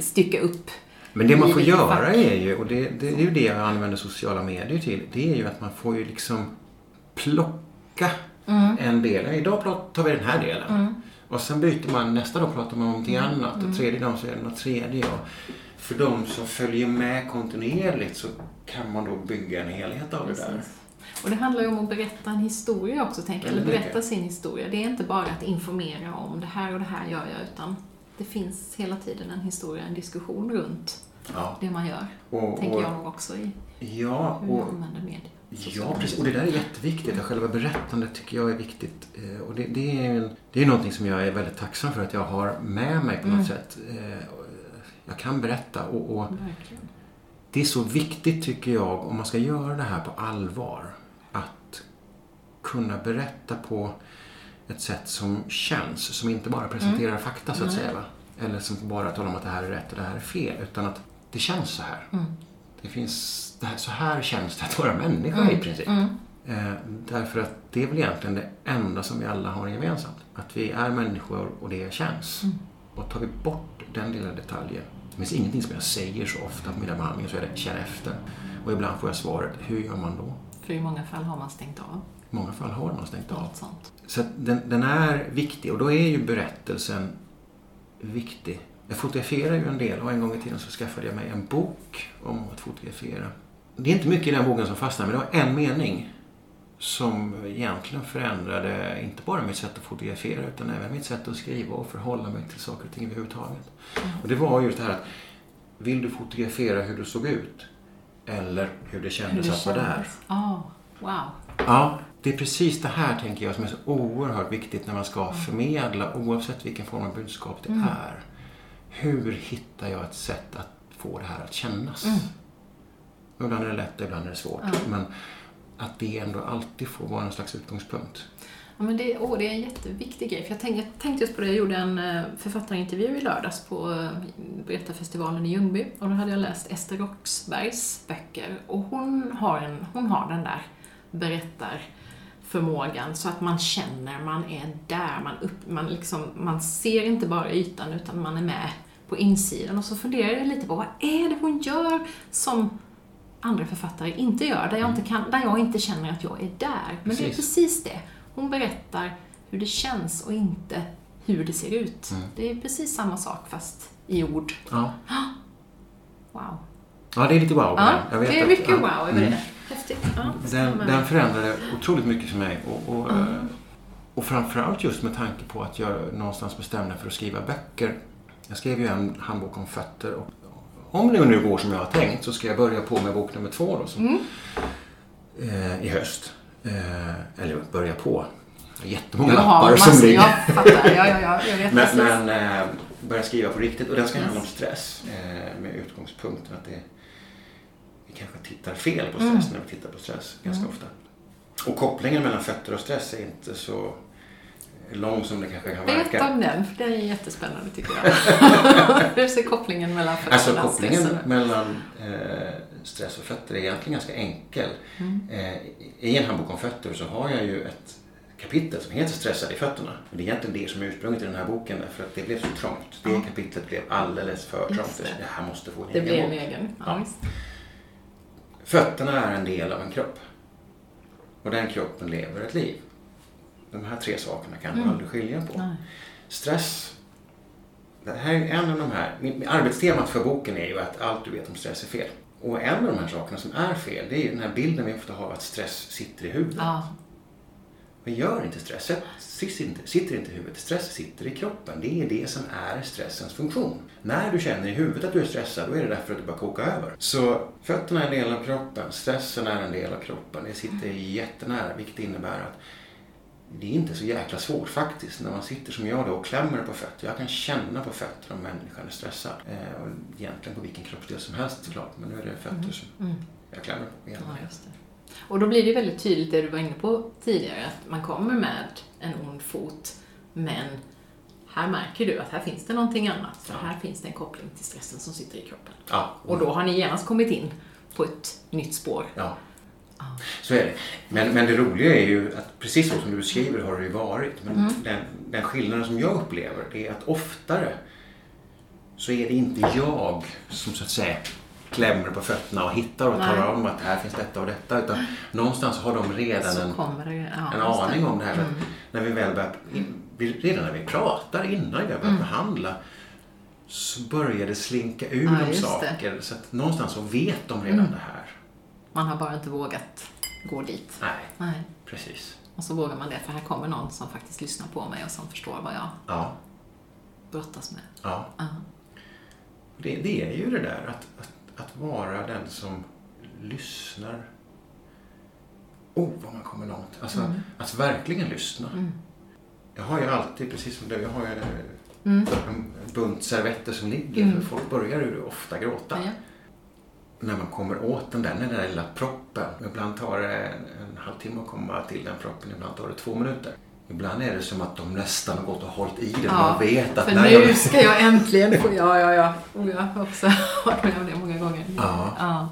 stycka upp. Men det man får göra fack. är ju, och det, det är ju det jag använder sociala medier till, det är ju att man får ju liksom plocka Mm. en del. Idag tar vi den här delen. Och sen byter man, nästa dag pratar man om någonting Mm. annat och tredje dagen så är det något tredje. Och för de som följer med kontinuerligt så kan man då bygga en helhet av det där. Precis. Och det handlar ju om att berätta en historia också, tänker jag. Eller Väldigt berätta sin historia. Det är inte bara att informera om det här och det här gör jag, utan det finns hela tiden en historia, en diskussion runt Ja, det man gör. och, tänker och, jag nog också i ja, hur och, använder media. Ja, precis. Och det där är jätteviktigt. Själva berättandet tycker jag är viktigt. Eh, Och det, det, är, det är någonting som jag är väldigt tacksam för att jag har med mig på något Mm. sätt. Eh, Jag kan berätta och, och det är så viktigt tycker jag om man ska göra det här på allvar. Att kunna berätta på ett sätt som känns, som inte bara presenterar fakta så att säga. Va? Eller som bara talar om att det här är rätt och det här är fel. Utan att det känns så här. Mm. Det finns, det här, så här känns det att vara människa i princip. Mm. Eh, därför att det är väl egentligen det enda som vi alla har gemensamt. Att vi är människor och det känns. Mm. Och tar vi bort den lilla detaljen. Det finns ingenting som jag säger så ofta på mina behandlingar så är det känn efter. Och ibland får jag svaret, hur gör man då? För i många fall har man stängt av många fall har man stängt av. sånt. Så den, den är viktig och då är ju berättelsen viktig. Jag fotograferar ju en del och en gång i tiden så skaffade jag mig en bok om att fotografera. Det är inte mycket i den boken som fastnar men det var en mening som egentligen förändrade inte bara mitt sätt att fotografera utan även mitt sätt att skriva och förhålla mig till saker och ting överhuvudtaget. Och det var just det här att vill du fotografera hur du såg ut eller hur det Hur kändes det att vara där? Ja, wow. Ja, det är precis det här tänker jag som är så oerhört viktigt när man ska förmedla oavsett vilken form av budskap det är. Hur hittar jag ett sätt att få det här att kännas? Mm. Ibland är det lätt, ibland är det svårt. Ja. Men att det ändå alltid får vara en slags utgångspunkt. Ja, men det, åh, det är en jätteviktig grej. För jag, tänkte, jag tänkte just på det, jag gjorde en eh, författarintervju i lördags på eh, Berättarfestivalen i Ljungby. Och då hade jag läst Ester Roxbergs böcker. Och hon har, en, hon har den där berättarförmågan så att man känner, man är där, man, upp, man, liksom, man ser inte bara ytan utan man är med på insidan. Och så funderar jag lite på vad är det hon gör som andra författare inte gör, där jag inte, kan, där jag inte känner att jag är där. Men det är Precis. precis det. Hon berättar hur det känns och inte hur det ser ut. Mm. Det är precis samma sak fast i ord. Ja, Wow. ja det är lite wow. Ja, Jag vet det är att- mycket ja. wow över Mm. Häftigt. Ja, Den, den förändrade otroligt mycket för mig. Och, och, Mm. och framförallt just med tanke på att jag någonstans bestämde mig för att skriva böcker. Jag skrev ju en handbok om fötter. Och om det nu går som jag har tänkt så ska jag börja på med bok nummer två då, som, Mm. eh, i höst. Eh, eller börja på. Jättemånga lappar som ligger. jag fattar. Ja, ja, ja, jag vet Men, men eh, börja skriva på riktigt och den ska handla om stress eh, med utgångspunkten att det, kanske tittar fel på Mm. stress när vi tittar på stress ganska ofta. Och kopplingen mellan fötter och stress är inte så lång som det kanske kan Berätta verka. om den, för det är jättespännande tycker jag. Hur ser kopplingen mellan fötterna Alltså och kopplingen stressen? mellan eh, stress och fötter är egentligen ganska enkel. Mm. Eh, I en handbok om fötter så har jag ju ett kapitel som heter Stressad i fötterna. Och det är egentligen det som är ursprunget i den här boken därför att det blev så trångt. Det kapitlet blev alldeles för trångt. det. Det här måste få en Det egen blir en bok. egen. Ja, Ja. Fötterna är en del av en kropp. Och den kroppen lever ett liv. De här tre sakerna kan man Mm. aldrig skilja på. Nej. Stress. Det här är en av de här. Arbetstemat för boken är ju att allt du vet om stress är fel. Och en av de här sakerna som är fel, det är ju den här bilden vi ofta har att stress sitter i huvudet. Ja, Men gör inte stress. Sitter inte, sitter inte i huvudet. Stress sitter i kroppen. Det är det som är stressens funktion. När du känner i huvudet att du är stressad, då är det därför att du bara kokar över. Så fötterna är en del av kroppen. Stressen är en del av kroppen. Det sitter jättenära, vilket innebär att det är inte så jäkla svårt faktiskt när man sitter som jag då och klämmer på fötter. Jag kan känna på fötter om människan är stressad. Eh, och egentligen på vilken kroppsdel som helst såklart, men nu är det fötter som Mm. jag klämmer på. Ja. Och då blir det ju väldigt tydligt det du var inne på tidigare, att man kommer med en ond fot, men här märker du att här finns det någonting annat. För här finns det en koppling till stressen som sitter i kroppen. Ja, Och då har ni genast kommit in på ett nytt spår. Ja. Ja. Så är det. Men, men det roliga är ju att precis så som du beskriver har det ju varit. Men Mm. den, den skillnaden som jag upplever är att oftare så är det inte jag som så att säga klämmer på fötterna och hittar och talar om att här finns detta och detta. Utan någonstans har de redan en, det, ja, en aning om det här. Mm. När vi väl börjar, redan när vi pratar, innan vi börjar Mm. behandla så börjar det slinka ur Ja, de just det. saker. Så att någonstans så vet de redan Mm. det här. Man har bara inte vågat gå dit. Nej, Nej. precis. Och så vågar man det, för här kommer någon som faktiskt lyssnar på mig och som förstår vad jag Ja, brottas med. ja. Ja. Det, det är ju det där att, att, att vara den som lyssnar. Oh, vad man kommer långt. Alltså, Mm. att verkligen lyssna. Mm. Jag har ju alltid, precis som du, jag har ju en, Mm. en bunt servetter som ligger. Mm. För folk börjar ju ofta gråta. Ja. När man kommer åt den där, den där lilla proppen. Ibland tar det en, en halvtimme att komma till den proppen, ibland tar det två minuter. Ibland är det som att de nästan har gått och hållit i den. Ja, de vet att För när nu jag... ska jag äntligen få... Ja, ja, ja. Och jag har också varit med om det många gånger. Ja. ja.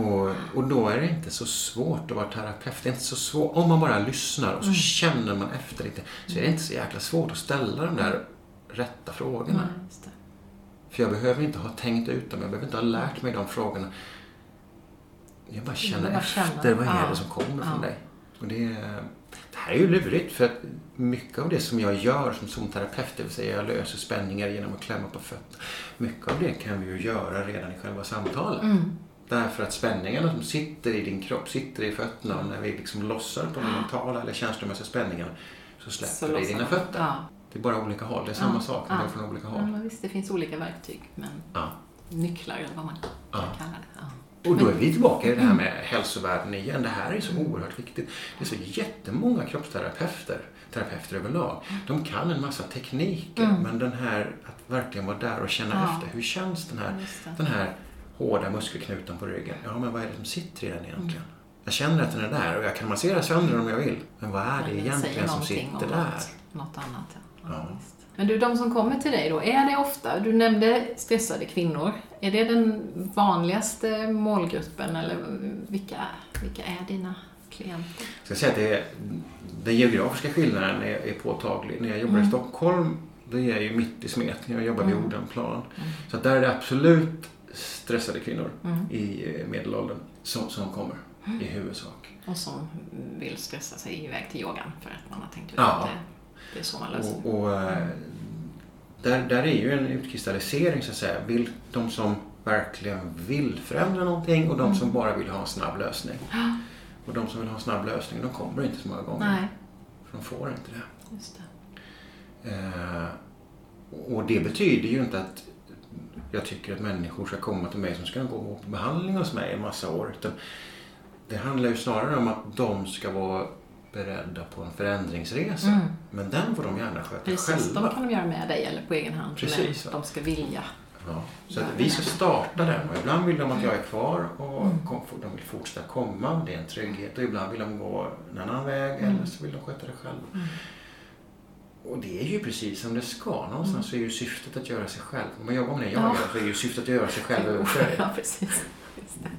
Och, och då är det inte så svårt att vara terapeut. Det är inte så svårt. Om man bara lyssnar och så känner man efter lite så är det inte så jäkla svårt att ställa de där rätta frågorna. Det. För jag behöver inte ha tänkt ut dem. Jag behöver inte ha lärt mig de frågorna. Jag bara känner bara efter. känna. Vad är Ja. det som kommer från Ja. dig? Och det, det här är ju lurigt för att mycket av det som jag gör som zonterapeut, det vill säga jag löser spänningar genom att klämma på fötter. Mycket av det kan vi ju göra redan i själva samtalet. Mm. Därför att spänningarna som sitter i din kropp sitter i fötterna och när vi liksom lossar på de mentala eller känslomässiga spänningarna så släpper Så det i dina fötter. Ja. Det är bara olika håll. Det är samma Ja. sak, men det är Ja. från olika Ja, håll. men visst, det finns olika verktyg, men Ja. nycklar eller vad man kan Ja. kalla det. Och då är vi tillbaka i det här med hälsovärden igen. Det här är så oerhört viktigt. Det är så jättemånga kroppsterapeuter, terapeuter överlag. De kan en massa tekniker, Mm. men den här att verkligen vara där och känna Ja. efter. Hur känns den här, den här hårda muskelknuten på ryggen? Ja, men vad är det som sitter i den Mm. egentligen? Jag känner att den är där och jag kan massera sönder den om jag vill. Men vad är det Men egentligen som sitter där? Något, något annat, ja. Ja. Men du, de som kommer till dig då, är det ofta, du nämnde stressade kvinnor, är det den vanligaste målgruppen eller vilka, vilka är dina klienter? Jag ska säga att det är, den geografiska skillnaden är, är påtaglig. När jag jobbar i Mm. Stockholm, då är jag ju mitt i smeten. Jag jobbar vid Mm. Odenplan. Mm. Så där är det absolut stressade kvinnor Mm. i eh, medelåldern som, som kommer i huvudsak. Och som vill stressa sig iväg till yogan för att man har tänkt ut Ja. att det, det är så man löser. Och, och, eh, där, där är ju en utkristallisering så att säga. Vill, de som verkligen vill förändra någonting och de som bara vill ha en snabb lösning. Och de som vill ha en snabb lösning, de kommer inte så många gånger. Nej, För de får inte det. just det. Eh, och det betyder ju inte att jag tycker att människor ska komma till mig som ska gå på behandling hos mig en massa år. Utan det handlar ju snarare om att de ska vara beredda på en förändringsresa. Mm. Men den får de gärna sköta Precis, själva. de kan de göra med dig eller på egen hand. Precis, men va. de ska vilja. Ja, så vi ska starta den och ibland vill de att jag är kvar och Mm. kom, de vill fortsätta komma. Det är en trygghet och ibland vill de gå en annan väg Mm. eller så vill de sköta det själva. Mm. Och det är ju precis som det ska. Någonstans så är ju syftet att göra sig själv. Om man jobbar med det jag Ja. gör så är ju syftet att göra sig själv överflödig. Ja, precis. Just det.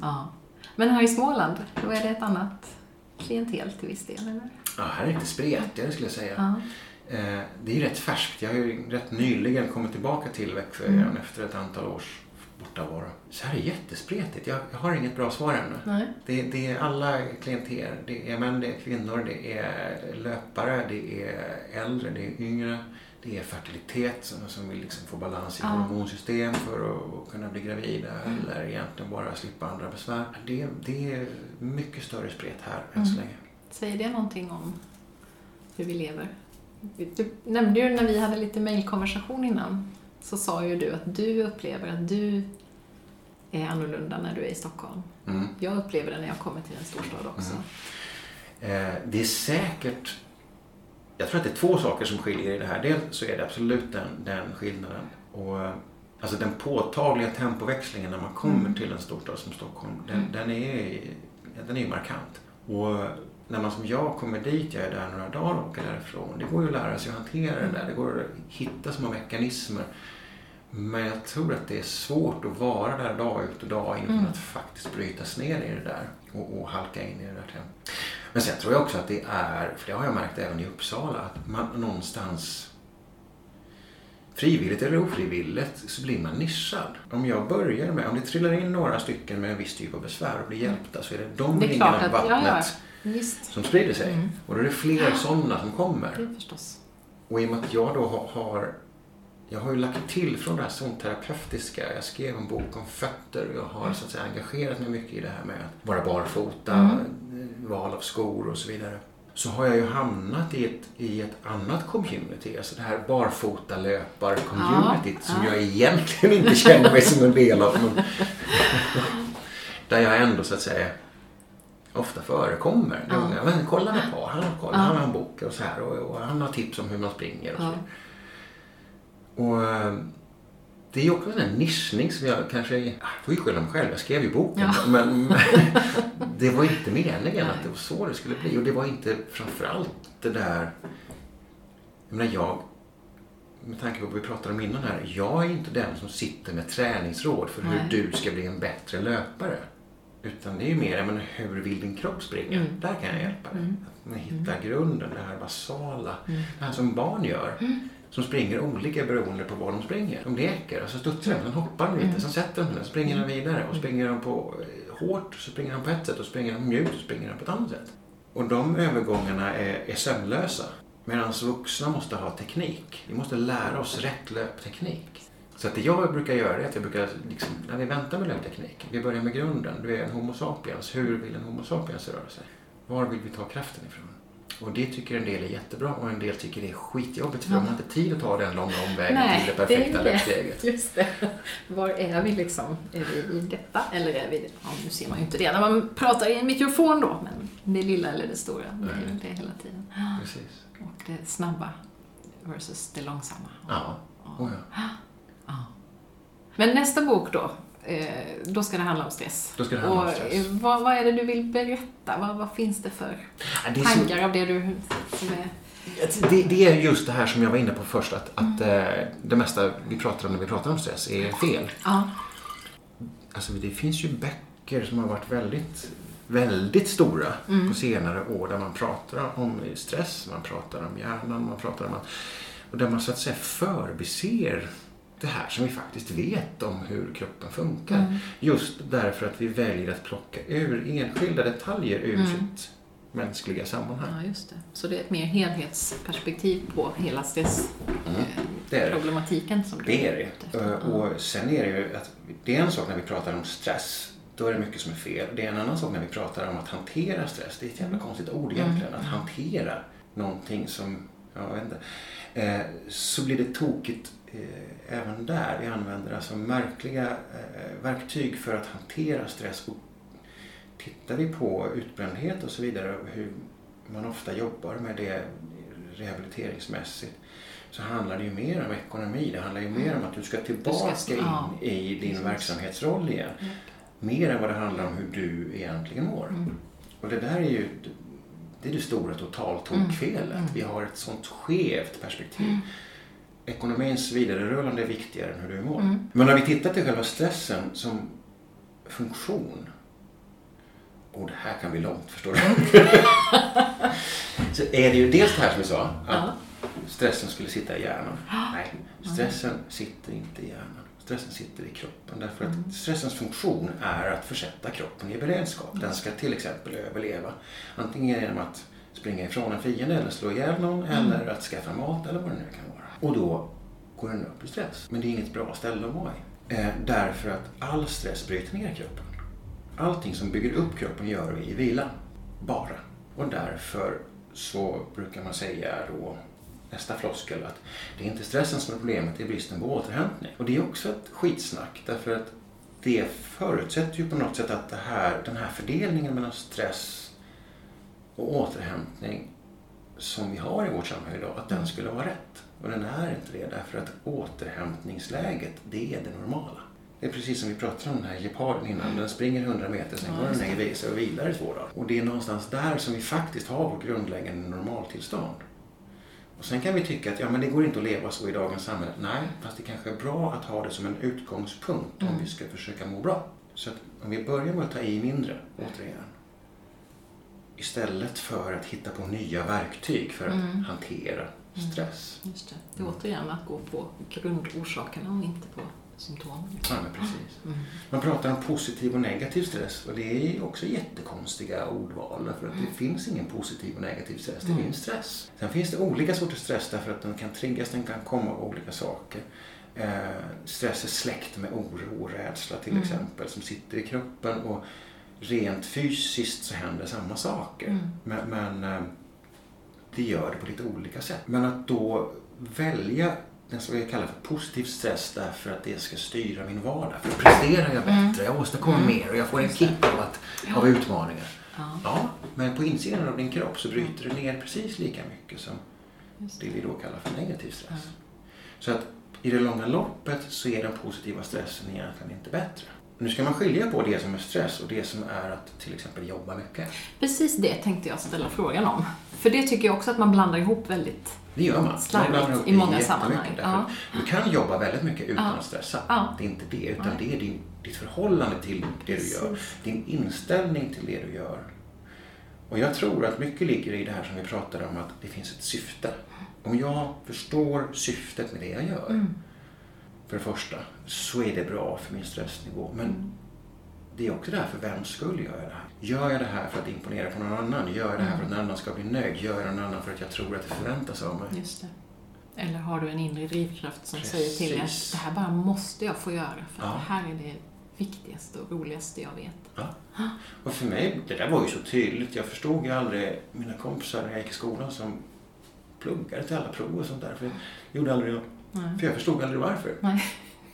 Ja. Men här i Småland, då är det ett annat klientel till viss del, eller? Ja, här är det lite spretigare skulle jag säga. Ja. Eh, det är rätt färskt. Jag har ju rätt nyligen kommit tillbaka till Växjö Mm. efter ett antal års bortavaro. Så här är jättespretigt. Jag, jag har inget bra svar ännu. Det, det är alla klienter. Det är män, det är kvinnor, det är löpare, det är äldre, det är yngre. Det är fertilitet som, som vill liksom få balans i Ja. hormonsystem för att kunna bli gravida Mm. eller egentligen bara slippa andra besvär. Det, det är mycket större spret här än så Mm. länge. Säger det någonting om hur vi lever? Du nämnde ju när vi hade lite mejlkonversation innan, så sa ju du att du upplever att du är annorlunda när du är i Stockholm. Mm. Jag upplever det när jag kommer till en storstad också. Mm. Eh, det är säkert jag tror att det är två saker som skiljer i det här. Dels så är det absolut den, den skillnaden. Och, eh, alltså den påtagliga tempoväxlingen när man kommer Mm. till en storstad som Stockholm, den, Mm. den är den är markant. Och när man som jag kommer dit, jag är där några dagar och åker därifrån. Det går ju att lära sig att hantera det där. Det går att hitta små mekanismer. Men jag tror att det är svårt att vara där dag ut och dag in utan Mm. att faktiskt brytas ner i det där och, och halka in i det där tempot. Men sen tror jag också att det är, för det har jag märkt även i Uppsala, att man någonstans frivilligt eller ofrivilligt så blir man nischad. Om jag börjar med, om det trillar in några stycken med en viss typ av besvär och blir hjälpta så är det de Det ringarna på att, vattnet ja, ja, som sprider sig. Mm. Och då är det fler sådana som kommer. Det förstås. Och i och med att jag då har jag har ju lagt till från det här zonterapeutiska. Jag skrev en bok om fötter och jag har så att säga engagerat mig mycket i det här med att vara barfota, Mm. val av skor och så vidare. Så har jag ju hamnat i ett, i ett annat community, alltså det här barfotalöpar-communityt som Ja. jag egentligen inte känner mig som en del av. Men, där jag ändå så att säga ofta förekommer. Ja. Ja. Men kolla på, han har koll, Ja. han har en bok och så här och, och han har tips om hur man springer och så Ja. vidare. Och eh, det är också en här nischning som jag kanske, jag får ju skylla mig själv, jag skrev ju boken. Ja. Men det var inte meningen att det var så det skulle bli. Och det var inte framförallt det där, jag menar jag, med tanke på vad vi pratade om innan här, jag är inte den som sitter med träningsråd för hur Nej. du ska bli en bättre löpare. Utan det är ju mer, menar, hur vill din kropp springa? Mm. Där kan jag hjälpa dig. Mm. Att man hittar grunden, det här basala. Mm. Det här som barn gör. Som springer olika beroende på vad de springer. De leker och så studsar de, sen hoppar de lite, Mm. sen sätter de sig, så springer de vidare. Och springer de på eh, hårt så springer de på ett sätt och springer de mjukt så springer de på ett annat sätt. Och de övergångarna är, är sömlösa. Medan vuxna måste ha teknik. Vi måste lära oss rätt löpteknik. Så att det jag brukar göra är att jag brukar, liksom, när vi väntar med löpteknik, vi börjar med grunden. Du är en Homo sapiens. Hur vill en Homo sapiens röra sig? Var vill vi ta kraften ifrån? Och det tycker en del är jättebra och en del tycker det är skitjobbigt för Ja. de har inte tid att ta den långa omvägen Nej, till det perfekta löpsteget. Just det. Var är vi liksom? Är vi i detta eller är vi... Ja, nu ser man ju inte det när man pratar i en mikrofon då, men det lilla eller det stora, det är ju det hela tiden. Precis. Och det snabba versus det långsamma. Ja. Oh, ja. Men nästa bok då, då ska det handla om stress. Då ska det handla om Och stress. eh, vad, vad är det du vill berätta? Vad, vad finns det för Det är, så, tankar av det du som är... det, det är just det här som jag var inne på först, att, att eh, det mesta vi pratar om när vi pratar om stress är fel. Ja. Alltså det finns ju böcker som har varit väldigt, väldigt stora Mm. på senare år där man pratar om stress, man pratar om hjärnan, man pratar om att... Och där man så att säga förbiser det här som vi faktiskt vet om hur kroppen funkar. Mm. Just därför att vi väljer att plocka ur enskilda detaljer ur Mm. sitt mänskliga sammanhang. ja, just det. Så det är ett mer helhetsperspektiv på hela Det är det. stressproblematiken som du Det är det. efter. Eh, Och sen är det ju att det är en sak när vi pratar om stress. Då är det mycket som är fel. Det är en annan sak när vi pratar om att hantera stress. Det är ett jävla konstigt ord egentligen. Att hantera någonting som, ja, jag vet inte. Eh, så blir det tokigt eh, även där. Vi använder alltså märkliga eh, verktyg för att hantera stress. Och tittar vi på utbrändhet och så vidare hur man ofta jobbar med det rehabiliteringsmässigt så handlar det ju mer om ekonomi. Det handlar ju mer om att du ska tillbaka Du ska- in i din precis. verksamhetsroll igen. Mer än vad det handlar om hur du egentligen mår. Mm. Och det där är ju det, är det stora totaltokfelet. Mm. Vi har ett sånt skevt perspektiv. Ekonomins vidarerullande är viktigare än hur du mår. Mm. Men när vi tittar till själva stressen som funktion. Och det här kan bli långt, förstår du. så är det ju dels det här som vi sa. Att Ja. stressen skulle sitta i hjärnan. Nej, stressen sitter inte i hjärnan. Stressen sitter i kroppen. Därför Mm. att stressens funktion är att försätta kroppen i beredskap. Den ska till exempel överleva. Antingen genom att springa ifrån en fiende eller slå ihjäl någon Mm. eller att skaffa mat eller vad det nu kan vara. Och då går den upp i stress. Men det är inget bra ställe att vara i. Eh, därför att all stress bryter ner kroppen. Allting som bygger upp kroppen gör vi i vilan. Bara. Och därför så brukar man säga då nästa floskel att det är inte stressen som är problemet, det är bristen på återhämtning. Och det är också ett skitsnack därför att det förutsätter ju på något sätt att här, den här fördelningen mellan stress och återhämtning som vi har i vårt samhälle idag, att den Mm. skulle vara rätt. Och den är inte det därför att återhämtningsläget, det är det normala. Det är precis som vi pratade om den här geparden innan. Den springer 100 meter, sen går den ner i sig och vilar i två dagar. Och det är någonstans där som vi faktiskt har vårt grundläggande normaltillstånd. Och sen kan vi tycka att ja, men det går inte att leva så i dagens samhälle. Nej, fast det kanske är bra att ha det som en utgångspunkt om Mm. vi ska försöka må bra. Så att om vi börjar med att ta i mindre, återigen. Istället för att hitta på nya verktyg för att Mm. hantera stress. Just det. Det är återigen att gå på grundorsakerna och inte på symptomen. Ja, precis. Mm. Man pratar om positiv och negativ stress och det är också jättekonstiga ordval därför att det finns ingen positiv och negativ stress, det Mm. finns stress. Sen finns det olika sorters stress därför att den kan triggas, den kan komma av olika saker. Eh, stress är släkt med oro och rädsla till Mm. exempel som sitter i kroppen och rent fysiskt så händer samma saker. Mm. Men, men eh, det gör det på lite olika sätt. Men att då välja den som jag kallar för positiv stress därför att det ska styra min vardag. För då presterar jag Mm. bättre, jag åstadkommer Mm. mer och jag får en kick av, att, av utmaningar. Ja, Ja, men på insidan av din kropp så bryter det ner precis lika mycket som just det det. vi då kallar för negativ stress. Ja. Så att i det långa loppet så är den positiva stressen egentligen inte bättre. Nu ska man skilja på det som är stress och det som är att till exempel jobba mycket. Precis det tänkte jag ställa frågan om. För det tycker jag också att man blandar ihop väldigt. Det gör man. Man blandar ihop i många sammanhang. Ja. Du kan jobba väldigt mycket utan Ja. att stressa. Ja. Det är inte det, utan det är din, ditt förhållande till det du gör. Din inställning till det du gör. Och jag tror att mycket ligger i det här som vi pratade om, att det finns ett syfte. Om jag förstår syftet med det jag gör, Mm. För det första, så är det bra för min stressnivå. Men Mm. det är också det här för vems skull gör jag det här? Gör jag det här för att imponera på någon annan? Gör jag det här för att någon annan ska bli nöjd? Gör jag det någon annan för att jag tror att det förväntas av mig? Just det. Eller har du en inre drivkraft som säger till dig Precis. att det här bara måste jag få göra för Ja. det här är det viktigaste och roligaste jag vet. Ja. Och för mig, det där var ju så tydligt. Jag förstod ju aldrig mina kompisar när jag gick i skolan som pluggade till alla prov och sånt där. För jag gjorde aldrig det. Nej. För jag förstod aldrig varför. Nej.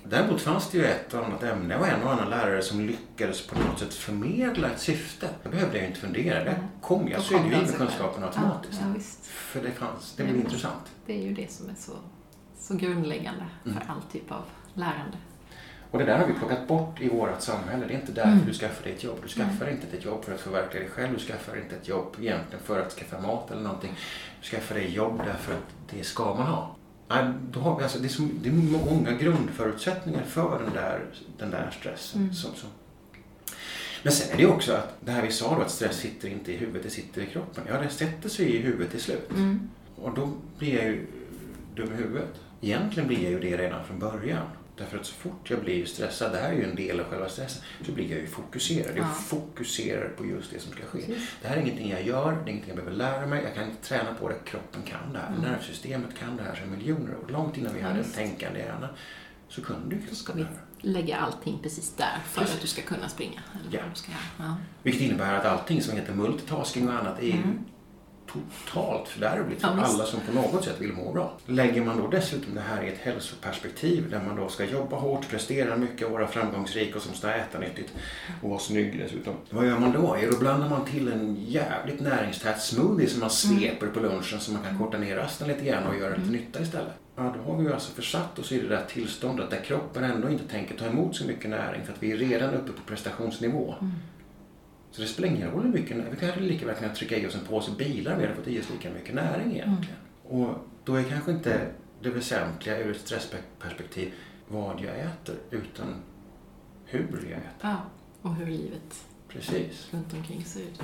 Däremot fanns det ju ett och annat ämne och en och annan lärare som lyckades på något sätt förmedla ett syfte. Då behövde jag ju inte fundera. Det Nej. kom, jag Då sög kom ju det in med kunskapen automatiskt. Ja, ja. För det fanns, det blev intressant. Det är ju det som är så, så grundläggande Mm. för all typ av lärande. Och det där har vi plockat bort i vårt samhälle. Det är inte därför Mm. du skaffar dig ett jobb. Du skaffar inte ett jobb för att förverkliga dig själv. Du skaffar inte ett jobb egentligen för att skaffa mat eller någonting. Du skaffar dig jobb därför att det ska man ha. Då har vi alltså, det, är så, det är många grundförutsättningar för den där, den där stressen. Mm. Som, som. Men sen är det också att det här vi sa då att stress sitter inte i huvudet, det sitter i kroppen. Ja, det sätter sig i huvudet till slut. Mm. Och då blir jag ju dum i huvudet. Egentligen blir jag ju det redan från början. Därför att så fort jag blir stressad, det här är ju en del av själva stressen, så blir jag ju fokuserad. Jag Ja. fokuserar på just det som ska ske. Det här är ingenting jag gör, det är ingenting jag behöver lära mig. Jag kan inte träna på det, kroppen kan det här. Mm. Nervsystemet kan det här sedan miljoner år. Långt innan vi hade en tänkande hjärna så kunde ju Då ska vi lägga allting precis där för Precis. att du ska kunna springa. Eller du ska. Ja. Vilket innebär att allting som heter multitasking och annat är Mm. Totalt fördärvligt för Ja, alla som på något sätt vill må bra. Lägger man då dessutom det här i ett hälsoperspektiv där man då ska jobba hårt, prestera mycket vara framgångsrik och som ska äta nyttigt och vara snygg dessutom. Vad gör man då? Jo, då blandar man till en jävligt näringstät smoothie som man sveper på lunchen så man kan korta ner rasten lite grann och göra lite nytta istället. Ja, då har vi ju alltså försatt oss i det där tillståndet där kroppen ändå inte tänker ta emot så mycket näring för att vi är redan uppe på prestationsnivå. Mm. Så det spelar ingen roll hur mycket. Vi kan lika väl kunna trycka i oss en påse bilar vi hade fått i oss lika mycket näring egentligen. Och då är kanske inte det väsentliga ur ett stressperspektiv vad jag äter utan hur jag äter. ja. Och hur livet Precis. runt omkring ser ut.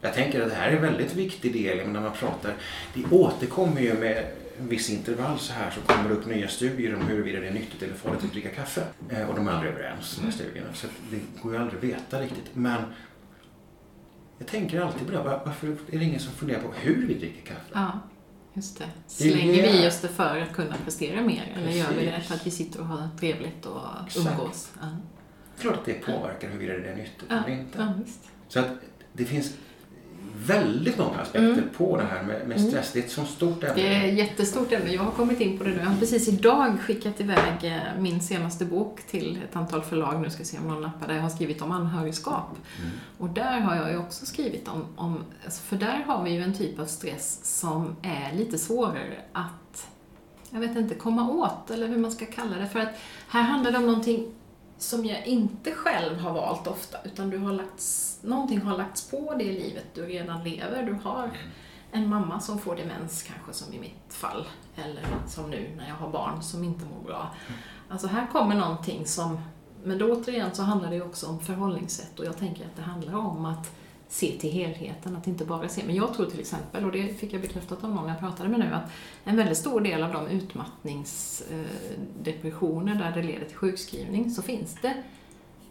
Jag tänker att det här är en väldigt viktig del när man pratar. Det återkommer ju med en viss intervall så här så kommer det upp nya studier om huruvida det är nyttigt eller farligt att dricka kaffe. Eh, och de är aldrig överens, de här studierna. Så det går ju aldrig att veta riktigt. Men jag tänker alltid på det. Var- Varför är det ingen som funderar på hur vi dricker kaffe? Ja, just det. Slänger vi oss det för att kunna prestera mer? Eller gör vi det Precis. för att vi sitter och har trevligt och Exakt. umgås? Ja, Klart att det påverkar huruvida det är nyttigt ja, eller inte. ja. Så att det finns väldigt många aspekter Mm. på det här med, med stress. Det är ett så stort ämne. Det är ett jättestort ämne. Jag har kommit in på det nu. Jag har precis idag skickat iväg eh, min senaste bok till ett antal förlag. Nu ska vi se om någon nappar. Där jag har skrivit om anhörigskap. Mm. Och där har jag ju också skrivit om, om för där har vi ju en typ av stress som är lite svårare att, jag vet inte, komma åt eller hur man ska kalla det. För att här handlar det om någonting som jag inte själv har valt ofta, utan du har lagts, någonting har lagts på det livet du redan lever. Du har en mamma som får demens kanske, som i mitt fall, eller som nu när jag har barn som inte mår bra. Alltså här kommer någonting som, men då återigen så handlar det också om förhållningssätt och jag tänker att det handlar om att se till helheten, att inte bara se. Men jag tror till exempel, och det fick jag bekräftat av någon jag pratade med nu, att en väldigt stor del av de utmattningsdepressioner eh, där det leder till sjukskrivning, så finns det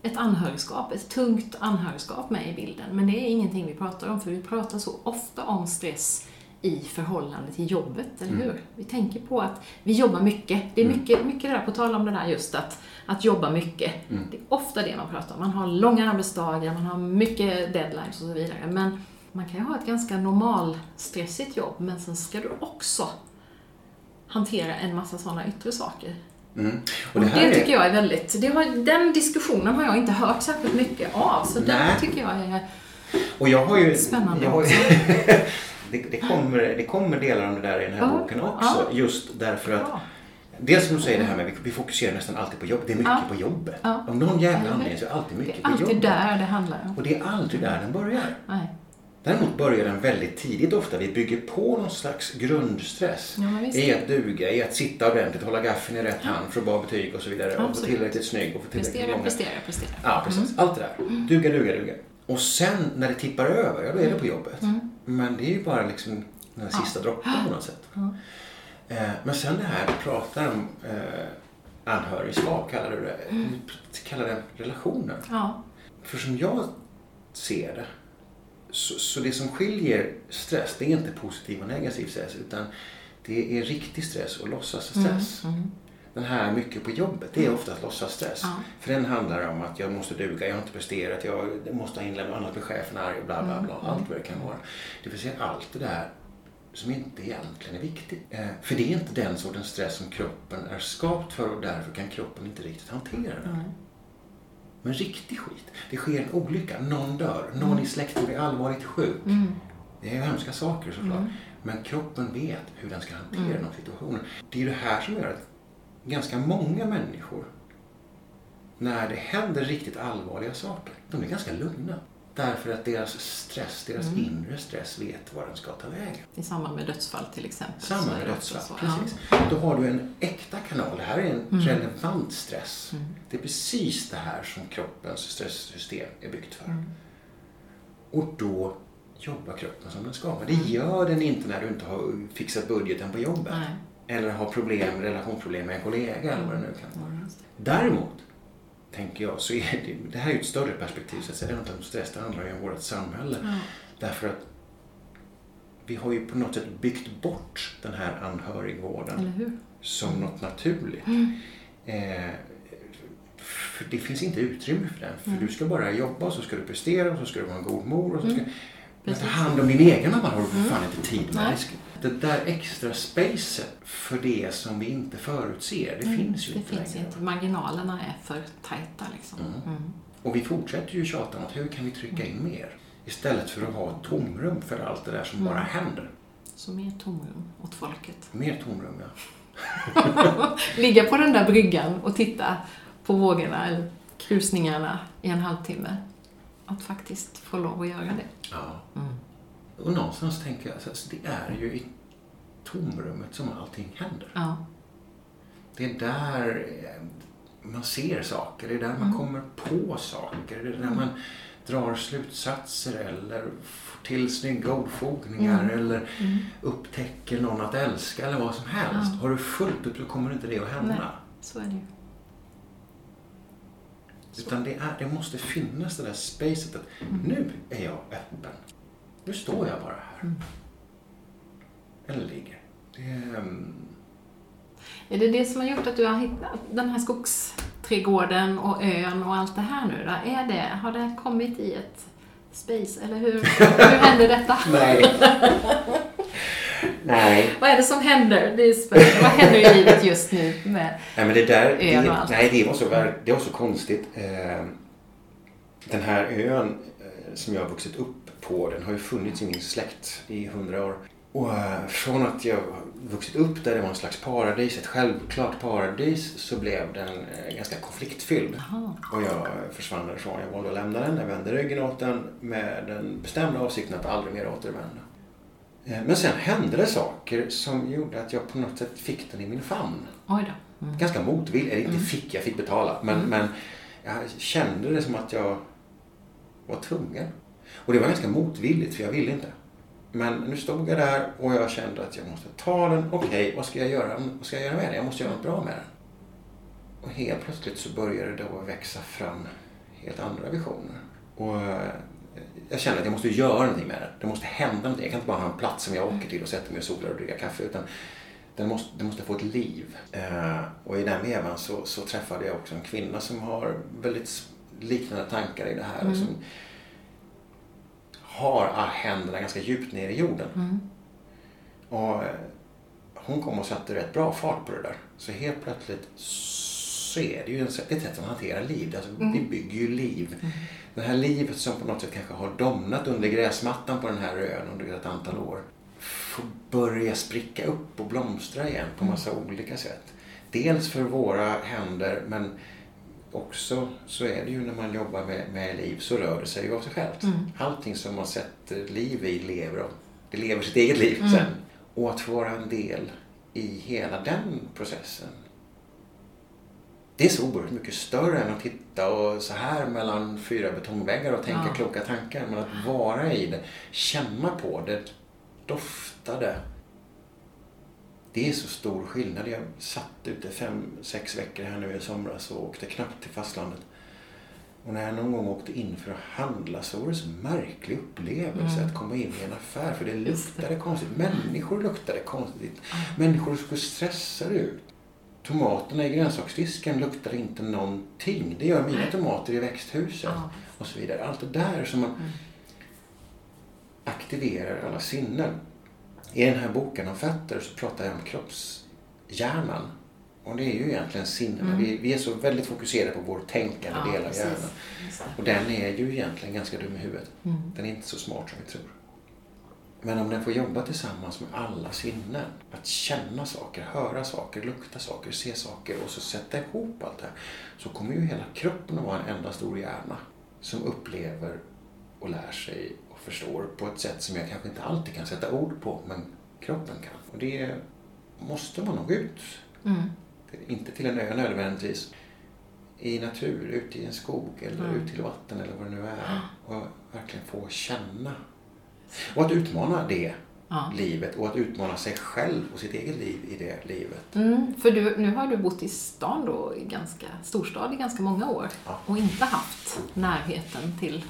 ett anhörigskap, ett tungt anhörigskap med i bilden. Men det är ingenting vi pratar om, för vi pratar så ofta om stress i förhållande till jobbet, eller Mm. hur? Vi tänker på att vi jobbar mycket. Det är Mm. mycket, mycket det där, på tal om det där just att, att jobba mycket. Mm. Det är ofta det man pratar om. Man har långa arbetsdagar, man har mycket deadlines och så vidare. Men man kan ju ha ett ganska normalstressigt jobb, men sen ska du också hantera en massa sådana yttre saker. Mm. Och det, tycker jag är väldigt... Det har, den diskussionen har jag inte hört särskilt mycket av, så den tycker jag är... Och jag har ju... Spännande jag har. det, det, kommer, det kommer delar om det där i den här Ja, boken också. ja. Just därför att Bra. Dels som du säger det här med vi, vi fokuserar nästan alltid på jobb. Det är mycket Ja. på jobbet. Ja. Av någon jävla anledning så är det alltid Det mycket är på alltid jobbet. där det handlar om. Och det är aldrig där den börjar. Nej. Däremot börjar den väldigt tidigt ofta. Vi bygger på någon slags grundstress. Ja. I att duga, i att sitta ordentligt, hålla gaffeln i rätt hand för att få betyg och så vidare. Och få Absolut. tillräckligt snygg och få tillräckligt Prestera, många. prestera, prestera. Ja, precis. Allt det där. Duga, duga, duga. Och sen när det tippar över, ja då är det på jobbet. Mm. Men det är ju bara liksom den här sista droppen på något sätt. Ja. Eh, men sen det här, du pratar om eh, anhörigskap, kallar du det. Mm. Du kallar det relationer. Ja. För som jag ser det, så, så det som skiljer stress, det är inte positiv och negativ stress, utan det är riktig stress och låtsasstress. Mm. Den här mycket på jobbet, det är oftast låtsasstress. Ja. För den handlar om att jag måste duga, jag har inte presterat, jag måste ha inlämnat, annars blir chefen arg och bla bla bla. Mm. Allt vad det kan vara. Det vill säga allt det där som inte egentligen är viktigt. Eh, för det är inte den sortens stress som kroppen är skapt för och därför kan kroppen inte riktigt hantera den. Mm. Men riktig skit. Det sker en olycka, någon dör, någon i släkten blir allvarligt sjuk. Mm. Det är ju hemska saker såklart. Mm. Men kroppen vet hur den ska hantera Mm. de situationen. Det är det här som gör att ganska många människor, när det händer riktigt allvarliga saker, de är ganska lugna. Därför att deras stress, deras Mm. inre stress vet var den ska ta vägen. I samband med dödsfall till exempel. Samma så är med dödsfall. så. Precis. Då har du en äkta kanal. Det här är en Mm. relevant stress. Ja. Mm. Det är precis det här som kroppens stresssystem är byggt för. Mm. Och då jobbar kroppen som den ska. Men det Mm. gör den inte när du inte har fixat budgeten på jobbet. Nej. Eller har problem, relationsproblem med en kollega eller vad det nu kan vara. Det. Däremot, tänker jag, så är det, det här är ett större perspektiv. Så att säga. Det inte om stress, det handlar ju om vårt samhälle. Ja. Därför att vi har ju på något sätt byggt bort den här anhörigvården som något naturligt. Mm. Eh, för det finns inte utrymme för den. För Mm. du ska bara jobba och så ska du prestera och så ska du vara en god mor. Och så ska, Mm. men ta hand om din egen mamma har du för Mm. fan inte tid med. Nej. Det där extra spacet för det som vi inte förutser, det Mm. finns ju Det inte finns längre. inte. Marginalerna är för tajta liksom. Mm. Mm. Och vi fortsätter ju tjata om att hur kan vi trycka in mer? Istället för att ha ett tomrum för allt det där som Mm. bara händer. Så mer tomrum åt folket. Mer tomrum, ja. Ligga på den där bryggan och titta på vågorna eller krusningarna i en halvtimme. Att faktiskt få lov att göra det. ja. Mm. Och någonstans tänker jag, alltså, det är ju i tomrummet som allting händer. Ja. Det är där eh, man ser saker, det är där man Mm. kommer på saker, det är där man drar slutsatser eller får till snygga ordfogningar Mm. eller Mm. upptäcker någon att älska eller vad som helst. Ja. Har du fullt upp så kommer inte det att hända. Nej. Så är det ju. Utan det, är, det måste finnas det där spacet att Mm. nu är jag öppen. Nu står jag bara här. Mm. Eller ligger. Det är, um, Är det det som har gjort att du har hittat den här skogsträdgården och ön och allt det här nu då? Är det, har det kommit i ett space, eller hur, hur händer detta? Nej. Nej. Vad är det som händer? Det är. Vad händer i livet just nu med Nej, men det där, ön det, och allt? nej, det var så, det var så konstigt. Eh, Den här ön eh, som jag har vuxit upp på, den har ju funnits i min släkt i hundra år. Och eh, från att jag vuxit upp där det var en slags paradis, ett självklart paradis, så blev den eh, ganska konfliktfylld. Jaha. Och jag försvann därifrån. Jag valde att lämna den. Jag vände ryggen åt den med den bestämda avsikten att aldrig mer återvända. Eh, Men sen hände det saker som gjorde att jag på något sätt fick den i min famn. Oj då. Mm. Ganska motvilligt. Eller inte fick, jag fick betala. Men, men jag kände det som att jag var tvungen. Och det var ganska motvilligt för jag ville inte. Men nu stod jag där och jag kände att jag måste ta den. Okej, vad ska jag göra? Vad ska jag göra med den? Jag måste göra något bra med den. Och helt plötsligt så började det då växa fram helt andra visioner. Och eh, jag kände att jag måste göra någonting med den. Det måste hända någonting. Jag kan inte bara ha en plats som jag åker till och sätter mig och solar och dricker kaffe. Utan den måste, den måste få ett liv. Eh, och i den vevan så, så träffade jag också en kvinna som har väldigt liknande tankar i det här. Och som har ah, händerna ganska djupt ner i jorden. Mm. Och eh, hon kom och satte rätt bra fart på det där. Så helt plötsligt så är det ju en, sätt- ett sätt att hantera liv. Alltså, Vi bygger ju liv. Det här livet som på något sätt kanske har domnat under gräsmattan på den här ön under ett antal år får börja spricka upp och blomstra igen på massa olika sätt. Dels för våra händer men också så är det ju när man jobbar med, med liv så rör det sig ju av sig självt. Allting som man sätter liv i lever. Det lever sitt eget liv sen. Och att få vara en del i hela den processen. Det är så oerhört mycket större än att titta och så här mellan fyra betongväggar och tänka Ja. kloka tankar. Men att vara i det, känna på det, dofta det. Det är så stor skillnad. Jag satt ute fem, sex veckor här nu i somras och åkte knappt till fastlandet. Och när jag någon gång åkte in för att handla så var det så märklig upplevelse att komma in i en affär. För det Mm. Luktade konstigt. Människor luktade konstigt. Människor såg stressade ut. Tomaterna i grönsaksdisken luktade inte någonting. Det gör mina tomater i växthuset. Ja. Och så vidare. Allt det där som man Mm. aktiverar alla sinnen. I den här boken om fötter så pratar jag om kroppshjärnan. Och det är ju egentligen sinnena. Vi, vi är så väldigt fokuserade på vår tänkande Mm. Ja, del av precis. hjärnan. Och den är ju egentligen ganska dum i huvudet. Mm. Den är inte så smart som vi tror. Men om den får jobba tillsammans med alla sinnen, att känna saker, höra saker, lukta saker, se saker och så sätta ihop allt det här, så kommer ju hela kroppen att vara en enda stor hjärna som upplever och lär sig förstår på ett sätt som jag kanske inte alltid kan sätta ord på, men kroppen kan. Och det måste man nog ut. Mm. Inte till en ö nödvändigtvis. I natur, ute i en skog eller Mm. ut till vatten eller vad det nu är. Och verkligen få känna. Och att utmana det Ja. livet och att utmana sig själv och sitt eget liv i det livet. Mm, för du, nu har du bott i stan då, i ganska, storstad i ganska många år Ja. och inte haft närheten till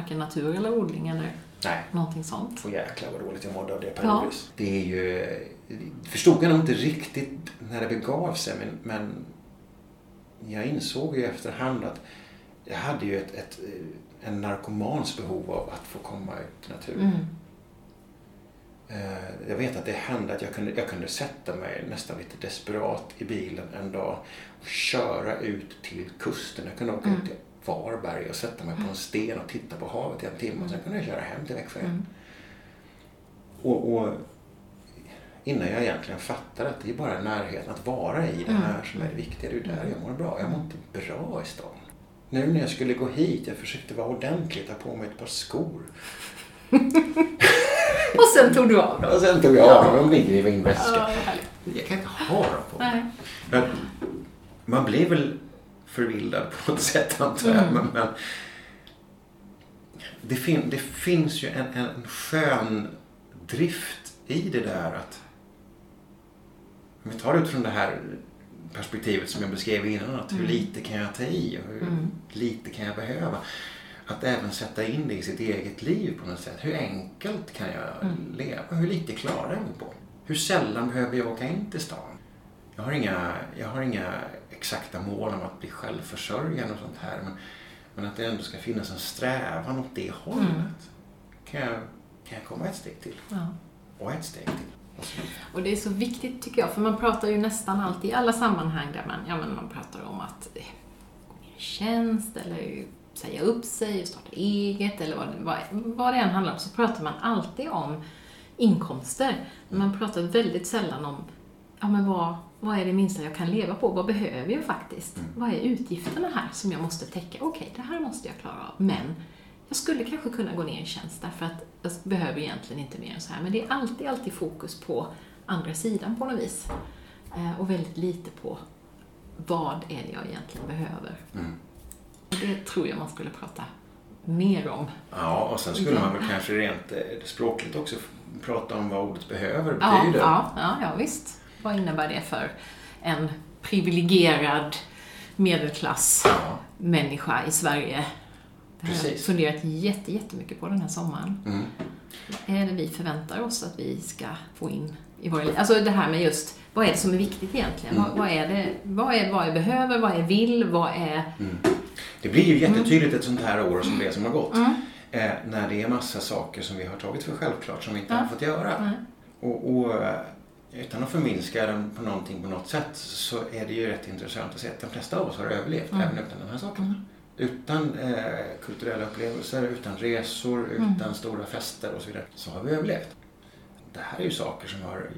varken natur eller odling eller Nej, någonting sånt. och jäklar vad dåligt jag mådde av det periodvis. Det är ju... förstod jag nog inte riktigt när det begav sig men, men jag insåg ju efterhand att jag hade ju ett, ett, en narkomans behov av att få komma ut i naturen. Mm. Eh, Jag vet att det hände att jag kunde, jag kunde sätta mig nästan lite desperat i bilen en dag och köra ut till kusten. Jag kunde åka ut till Varberg och sätta mig på en sten och titta på havet i en timme och sen kunde jag köra hem till Växjö. Mm. Och, och innan jag egentligen fattade att det är bara närheten att vara i det här som är det viktiga. Det är där jag mår bra. Jag mår inte bra i stan. Nu när jag skulle gå hit, jag försökte vara ordentlig, ta på mig ett par skor. Och sen tog du av dem. Och sen tog jag av dem och ligger i min väska. Ja. Jag kan inte ha dem på mig. Man blir väl förvildad på ett sätt antar jag. Mm. Men, men det, fin, det finns ju en, en skön drift i det där att om vi tar det utifrån det här perspektivet som jag beskrev innan. Att hur lite kan jag ta i och hur Mm. lite kan jag behöva. Att även sätta in det i sitt eget liv på något sätt. Hur enkelt kan jag leva? Hur lite klarar jag mig på? Hur sällan behöver jag åka in till stan? Jag har inga, jag har inga exakta mål om att bli självförsörjande och sånt här. Men, Men att det ändå ska finnas en strävan åt det hållet. Mm. Kan, jag, kan jag komma ett steg till? Ja. Och ett steg till? Och det är så viktigt tycker jag, för man pratar ju nästan alltid i alla sammanhang där man, ja, men man pratar om att eh, gå ner i tjänst eller säga upp sig och starta eget eller vad, vad, vad det än handlar om, så pratar man alltid om inkomster. Men man pratar väldigt sällan om, ja men vad, vad är det minsta jag kan leva på? Vad behöver jag faktiskt? Mm. Vad är utgifterna här som jag måste täcka? Okej, det här måste jag klara av, men jag skulle kanske kunna gå ner i tjänst därför att jag behöver egentligen inte mer än så här. Men det är alltid, alltid fokus på andra sidan på något vis. Eh, Och väldigt lite på vad är det jag egentligen behöver. Mm. Det tror jag man skulle prata mer om. Ja, och sen skulle man väl kanske rent eh, språkligt också prata om vad ordet behöver Ja, betyder. ja, ja, ja, visst. Vad innebär det för en privilegierad medelklass Ja, människa i Sverige? Det har jag funderat jätte, jättemycket på den här sommaren. mm. Är det vi förväntar oss att vi ska få in i våra liv? Alltså det här med just, vad är det som är viktigt egentligen? Mm. Vad, vad, är det, vad är vad jag behöver, vad jag vill, vad är... Mm. Det blir ju jättetydligt ett sånt här år som det som har gått. Mm. Eh, när det är massa saker som vi har tagit för självklart som vi inte Ja. har fått göra. Och, och eh, utan att förminska den på någonting på något sätt så är det ju rätt intressant att se att de flesta av oss har överlevt Mm. även utan den här saken. Mm. Utan eh, kulturella upplevelser, utan resor, Mm. utan stora fester och så vidare så har vi överlevt. Det här är ju saker som har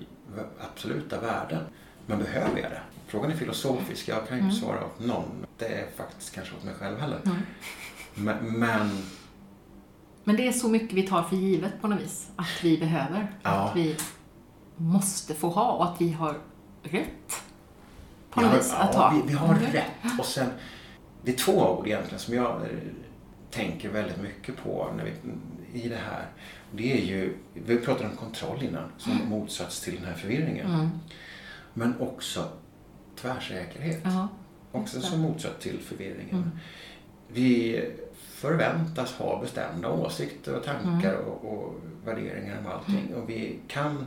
absoluta värden. Men behöver jag det? Frågan är filosofisk. Jag kan ju inte Mm. svara åt någon. Det är faktiskt kanske åt mig själv heller. Mm. Men, men Men det är så mycket vi tar för givet på något vis. Att vi behöver. Ja. Att vi måste få ha och att vi har rätt. På något vis att ha. vi, vi har Mm. rätt. Och sen, det är två ord egentligen som jag eh, tänker väldigt mycket på när vi, i det här. Det är ju, vi pratade om kontroll innan som motsats till den här förvirringen. Mm. Men också tvärsäkerhet. Ja. också som motsats till förvirringen. Mm. Vi förväntas ha bestämda åsikter och tankar Mm. och, och värderingar om allting. Och vi kan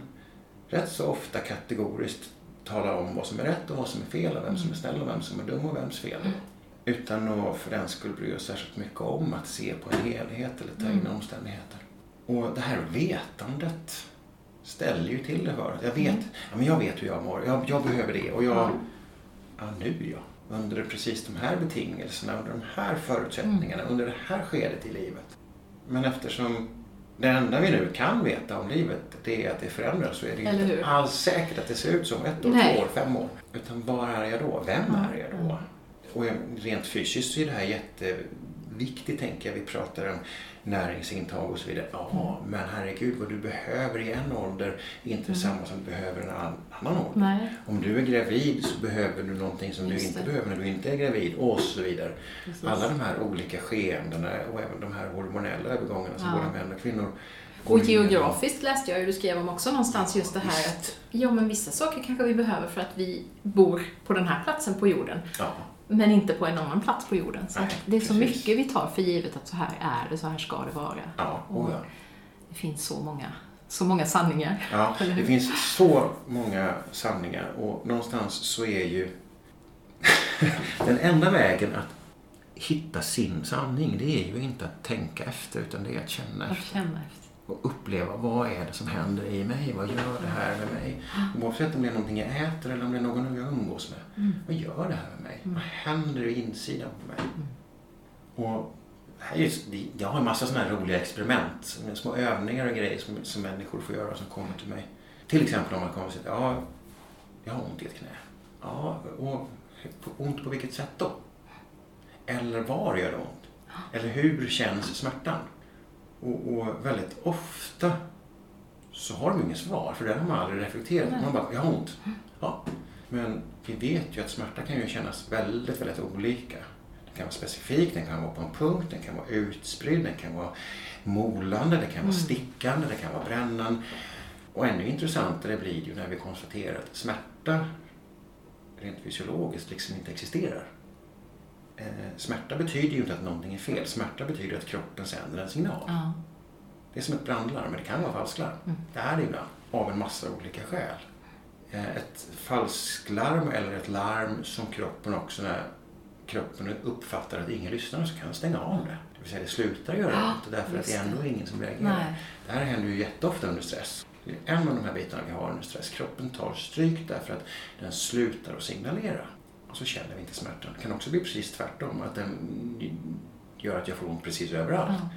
rätt så ofta kategoriskt tala om vad som är rätt och vad som är fel och vem som är snäll och vem som är dum och vems fel. Mm. Utan att för den skull bry oss särskilt mycket om att se på en helhet eller ta in Mm. omständigheter. Och det här vetandet ställer ju till det för oss. Jag vet, Mm. ja, men jag vet hur jag mår. Jag, jag behöver det. Och jag, Ja. nu ja. Under precis de här betingelserna, under de här förutsättningarna, under det här skedet i livet. Men eftersom det enda vi nu kan veta om livet, det är att det förändras, så är det Eller inte hur? alls säkert att det ser ut som ett år, Nej. två år, fem år. Utan var är jag då? Vem är jag då? Och rent fysiskt så är det här jätteviktigt, tänker jag. Vi pratar om näringsintag och så vidare. Ja, Mm. men herregud, vad du behöver i en ålder är inte Mm. detsamma som du behöver i en an- annan ålder. Nej, Om du är gravid så behöver du någonting som du Just inte det. behöver när du inte är gravid och så vidare. precis. Alla de här olika skeendena och även de här hormonella övergångarna som Ja. både män och kvinnor Och geografiskt läste jag ju, du skrev om också någonstans just det här att ja, men vissa saker kanske vi behöver för att vi bor på den här platsen på jorden, Ja, men inte på en annan plats på jorden. Så Nej, det är så precis. mycket vi tar för givet att så här är det, så här ska det vara. ja, Och oh ja. det finns så många, så många sanningar. ja. Det finns så många sanningar och någonstans så är ju den enda vägen att hitta sin sanning det är ju inte att tänka efter utan det är att känna Att efter. känna efter. Och uppleva vad är det som händer i mig? Vad gör det här med mig? Oavsett om det är någonting jag äter eller om det är någon jag umgås med. Mm. Vad gör det här med mig? Mm. Vad händer i insidan på mig? Och just, det- jag har en massa sådana här roliga experiment, små övningar och grejer som, som människor får göra som kommer till mig. Till exempel om man kommer och säger ja, jag har ont i ett knä. Ja, och ont på vilket sätt då? Eller var gör det ont? Eller hur känns smärtan? Och, och väldigt ofta så har de inget svar, för det har man aldrig reflekterat Nej. Man bara, jag har ont. Ja. Men vi vet ju att smärta kan ju kännas väldigt, väldigt olika. Den kan vara specifik, den kan vara på en punkt, den kan vara utspridd, den kan vara molande, det kan vara Mm. stickande, det kan vara brännan. Och ännu intressantare blir det ju när vi konstaterar att smärta rent fysiologiskt liksom inte existerar. Eh, smärta betyder ju inte att någonting är fel. Smärta betyder att kroppen sänder en signal. Ja. Det är som ett brandlarm, men det kan vara falsklarm. Mm. Det är det ibland, av en massa olika skäl. Eh, Ett falsklarm eller ett larm som kroppen också när kroppen uppfattar att ingen lyssnar så kan den stänga av det. Det vill säga det slutar göra Ja, ont därför att det är ändå det. ingen som reagerar. Nej. Det här händer ju jätteofta under stress. Det är en av de här bitarna vi har under stress. Kroppen tar stryk därför att den slutar att signalera. Och så känner vi inte smärtan. Det kan också bli precis tvärtom. Att den gör att jag får ont precis överallt. Ja.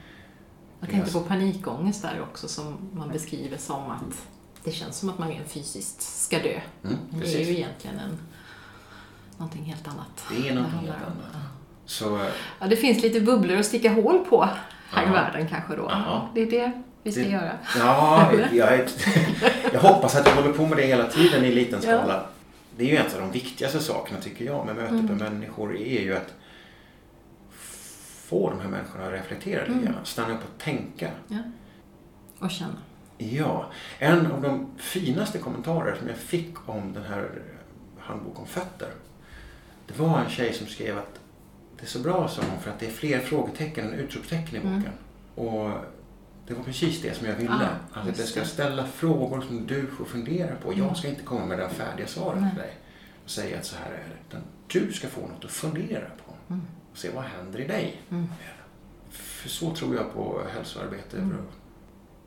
Jag tänkte på panikångest där också som man beskriver som att det känns som att man fysiskt ska dö. Mm, det är ju egentligen en, någonting helt annat. Det är någonting handlar helt annat. Ja. Så Ja, det finns lite bubblor att sticka hål på här i Ja. världen kanske då. Ja. Det är det vi ska Det- göra. Ja, jag, jag hoppas att jag håller på med det hela tiden i liten Ja. Det är ju en av de viktigaste sakerna tycker jag med mötet Mm. med människor är ju att få de här människorna att reflektera lite Mm. Stanna upp och tänka. Ja. Och känna. Ja, en av de finaste kommentarer som jag fick om den här handbok om fötter. Det var en tjej som skrev att det är så bra, sa hon, för att det är fler frågetecken än utropstecken i Mm. boken. Och det var precis det som jag ville. Ah, just jag ska ställa frågor som du får fundera på. Mm. Jag ska inte komma med det färdiga svaret Nej. till dig och säga att så här är det. Utan du ska få något att fundera på Mm. och se vad händer i dig. Mm. För så tror jag på hälsoarbete. Mm.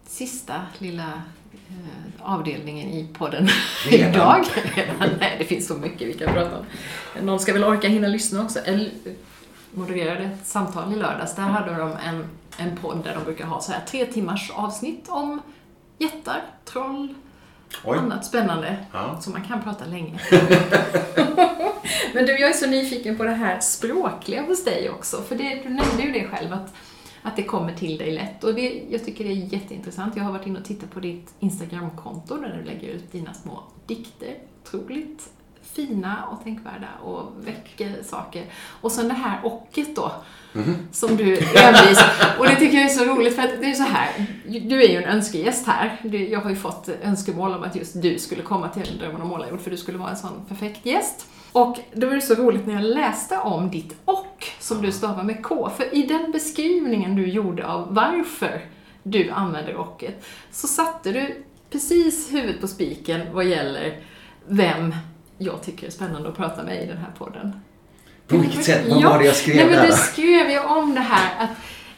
Sista lilla eh, avdelningen i podden Redan? idag. Nej, det finns så mycket vi kan prata om. Någon ska väl orka hinna lyssna också. Modererade ett samtal i lördags. Där hade de en, en podd där de brukar ha så här tre timmars avsnitt om jättar, troll, Oj. annat spännande. Ja. Så man kan prata länge. Men du, jag är så nyfiken på det här språkliga hos dig också. För det, du nämnde ju det själv, att, att det kommer till dig lätt. Och det, jag tycker det är jätteintressant. Jag har varit inne och tittat på ditt Instagramkonto där du lägger ut dina små dikter. Otroligt fina och tänkvärda och väcker saker. Och sen det här ocket då, som du envis. Och det tycker jag är så roligt för att det är så här, du är ju en önskegäst här. Jag har ju fått önskemål om att just du skulle komma till Drömmen om målarjord för du skulle vara en sån perfekt gäst. Och då var det så roligt när jag läste om ditt och, som du stavar med K. För i den beskrivningen du gjorde av varför du använder ocket, så satte du precis huvudet på spiken vad gäller vem jag tycker är spännande att prata med i den här podden. På vilket sätt? Vad Ja, var det jag skrev Nej, men där? du skrev ju om det här att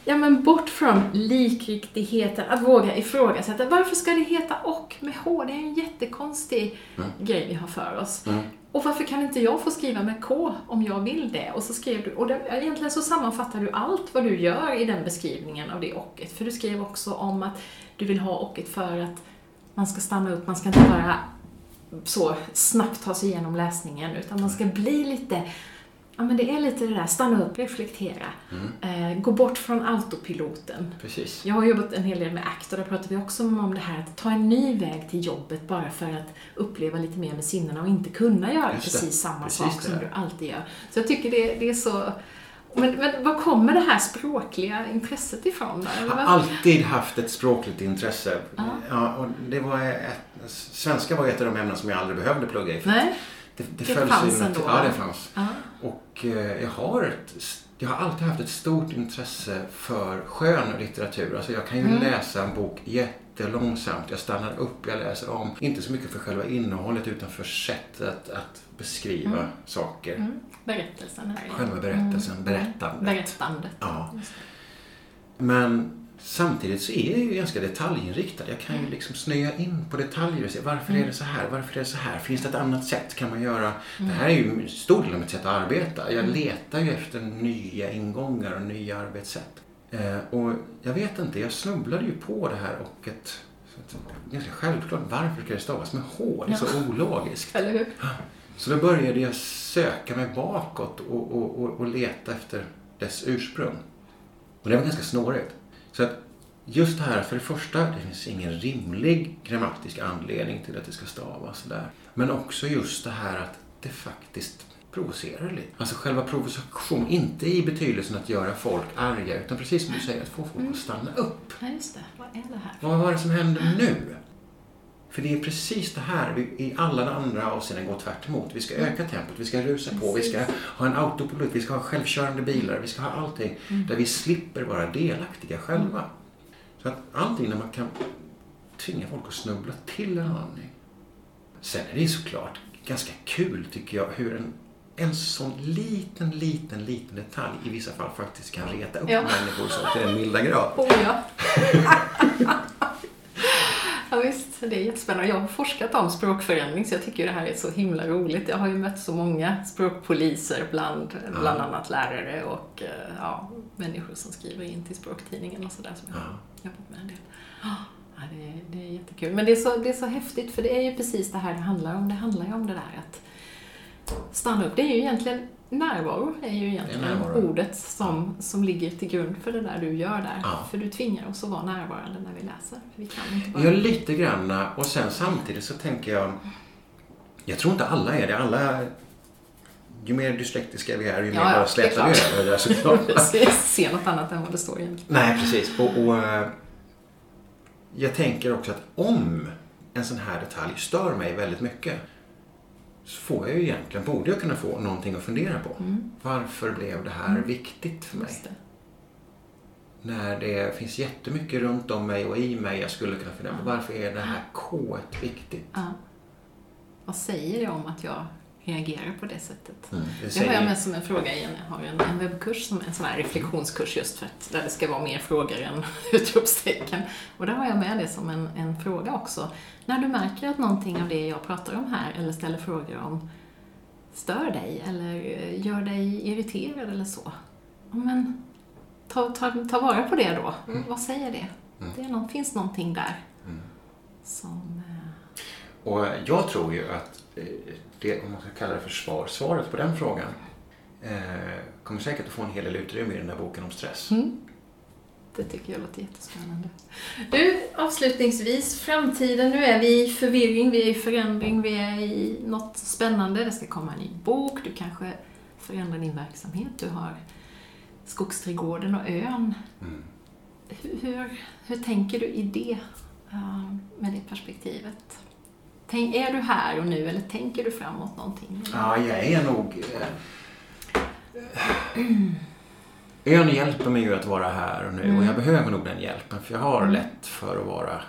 Ja men bort från likriktigheten, att våga ifrågasätta. Varför ska det heta och med H? Det är en jättekonstig grej vi har för oss. Mm. Och varför kan inte jag få skriva med K om jag vill det? Och så skrev du, och det, egentligen så sammanfattar du allt vad du gör i den beskrivningen av det ocket. För du skrev också om att du vill ha ocket för att man ska stanna upp, man ska inte bara så snabbt ta sig igenom läsningen, utan man ska bli lite Ja men det är lite det där, stanna upp, reflektera. Mm. Eh, gå bort från autopiloten. Precis. Jag har jobbat en hel del med ACT och där pratar vi också om det här att ta en ny väg till jobbet bara för att uppleva lite mer med sinnena och inte kunna göra precis samma Precis sak som du alltid gör. Så jag tycker det, det är så... Men, men var kommer det här språkliga intresset ifrån? Jag har alltid haft ett språkligt intresse. Ja. Ja, och det var ett, svenska var ett av de ämnen som jag aldrig behövde plugga i. Nej? Det, det, Det fanns ändå, Ja, det fanns. Ja. Och eh, jag har, ett, jag har alltid haft ett stort intresse för skön litteratur. Alltså jag kan ju Mm. läsa en bok jättelångsamt. Jag stannar upp, jag läser om. Inte så mycket för själva innehållet utan för sättet att beskriva Mm. saker. Mm. Berättelsen. Själva berättelsen, Mm. berättandet. Berättandet. Ja. Men samtidigt så är jag ju ganska detaljinriktad. Jag kan ju liksom snöa in på detaljer och se varför är det så här, varför är det så här, finns det ett annat sätt? Kan man göra? Det här är ju en stor del av mitt sätt att arbeta. Jag letar ju efter nya ingångar och nya arbetssätt. Eh, och jag vet inte, jag snubblade ju på det här och ett ganska självklart, varför ska det stavas med H? Det är så ologiskt. Eller hur? Så då började jag söka mig bakåt och, och, och, och leta efter dess ursprung. Och det var ganska snårigt. Så att just det här, för det första, det finns ingen rimlig grammatisk anledning till att det ska stavas sådär. Men också just det här att det faktiskt provocerar lite. Alltså själva provokation, inte i betydelsen att göra folk arga, utan precis som du säger, att få folk att stanna upp. Ja, just det. Vad är det här? Vad var det som hände nu? För det är precis det här vi i alla andra avseenden går tvärt emot. Vi ska öka tempot, vi ska rusa på, vi ska ha en autopilot, vi ska ha självkörande bilar, vi ska ha allting där vi slipper vara delaktiga själva. Så att allting när man kan tvinga folk att snubbla till en aning. Sen är det såklart ganska kul tycker jag hur en en sån liten, liten, liten detalj i vissa fall faktiskt kan reta upp Ja. människor så till den milda grad. Oh ja. ja visst, det är jättespännande. Jag har forskat om språkförändring så jag tycker det här är så himla roligt. Jag har ju mött så många språkpoliser bland, bland annat lärare och eh, ja, människor som skriver in till språktidningen och sådär som jag har jobbat med en del. Ja, det, är, det är jättekul. Men det är, så, det är så häftigt för det är ju precis det här det handlar om. Det handlar ju om det där att stanna upp. Det är ju egentligen närvaro, är ju egentligen närvaro. ordet som, som ligger till grund för det där du gör där. Ja. För du tvingar oss att vara närvarande när vi läser. Vi kan inte bara... Ja, lite grann. Och sen samtidigt så tänker jag... Jag tror inte alla är det. Alla... Ju mer dyslektiska vi är, ju mer Ja, bara är slätar vi över det där såklart. Precis, se något annat än vad det står egentligen. Nej, precis. Och, och eh, jag tänker också att om en sån här detalj stör mig väldigt mycket så får jag ju egentligen, borde jag kunna få någonting att fundera på. Varför blev det här viktigt för mig? Det. När det finns jättemycket runt om mig och i mig jag skulle kunna fundera på. Varför är det här K viktigt? Vad säger det om att jag reagerar på det sättet? Mm, det Det har jag med som en fråga igen. Jag har en, en webbkurs, som en sån här reflektionskurs just för att där det ska vara mer frågor än utropstecken. Och där har jag med det som en, en fråga också. När du märker att någonting av det jag pratar om här eller ställer frågor om stör dig eller eh, gör dig irriterad eller så. Men ta, ta, ta vara på det då. Vad säger det? Det är någon, finns någonting där som... eh, Och jag tror ju att eh, det, om man ska kalla det för svar, svaret på den frågan eh, kommer säkert att få en hel del utrymme i den där boken om stress. Det tycker jag låter jättespännande. Du, avslutningsvis, framtiden. Nu är vi i förvirring, vi är i förändring, vi är i något spännande. Det ska komma en ny bok, du kanske förändrar din verksamhet. Du har Skogsträdgården och ön. Mm. Hur, hur, hur tänker du i det, eh, med det perspektivet? Tänk, är du här och nu eller tänker du framåt någonting? Ja, jag är nog... Eh, ön hjälper mig ju att vara här och nu och jag behöver nog den hjälpen för jag har lätt för att vara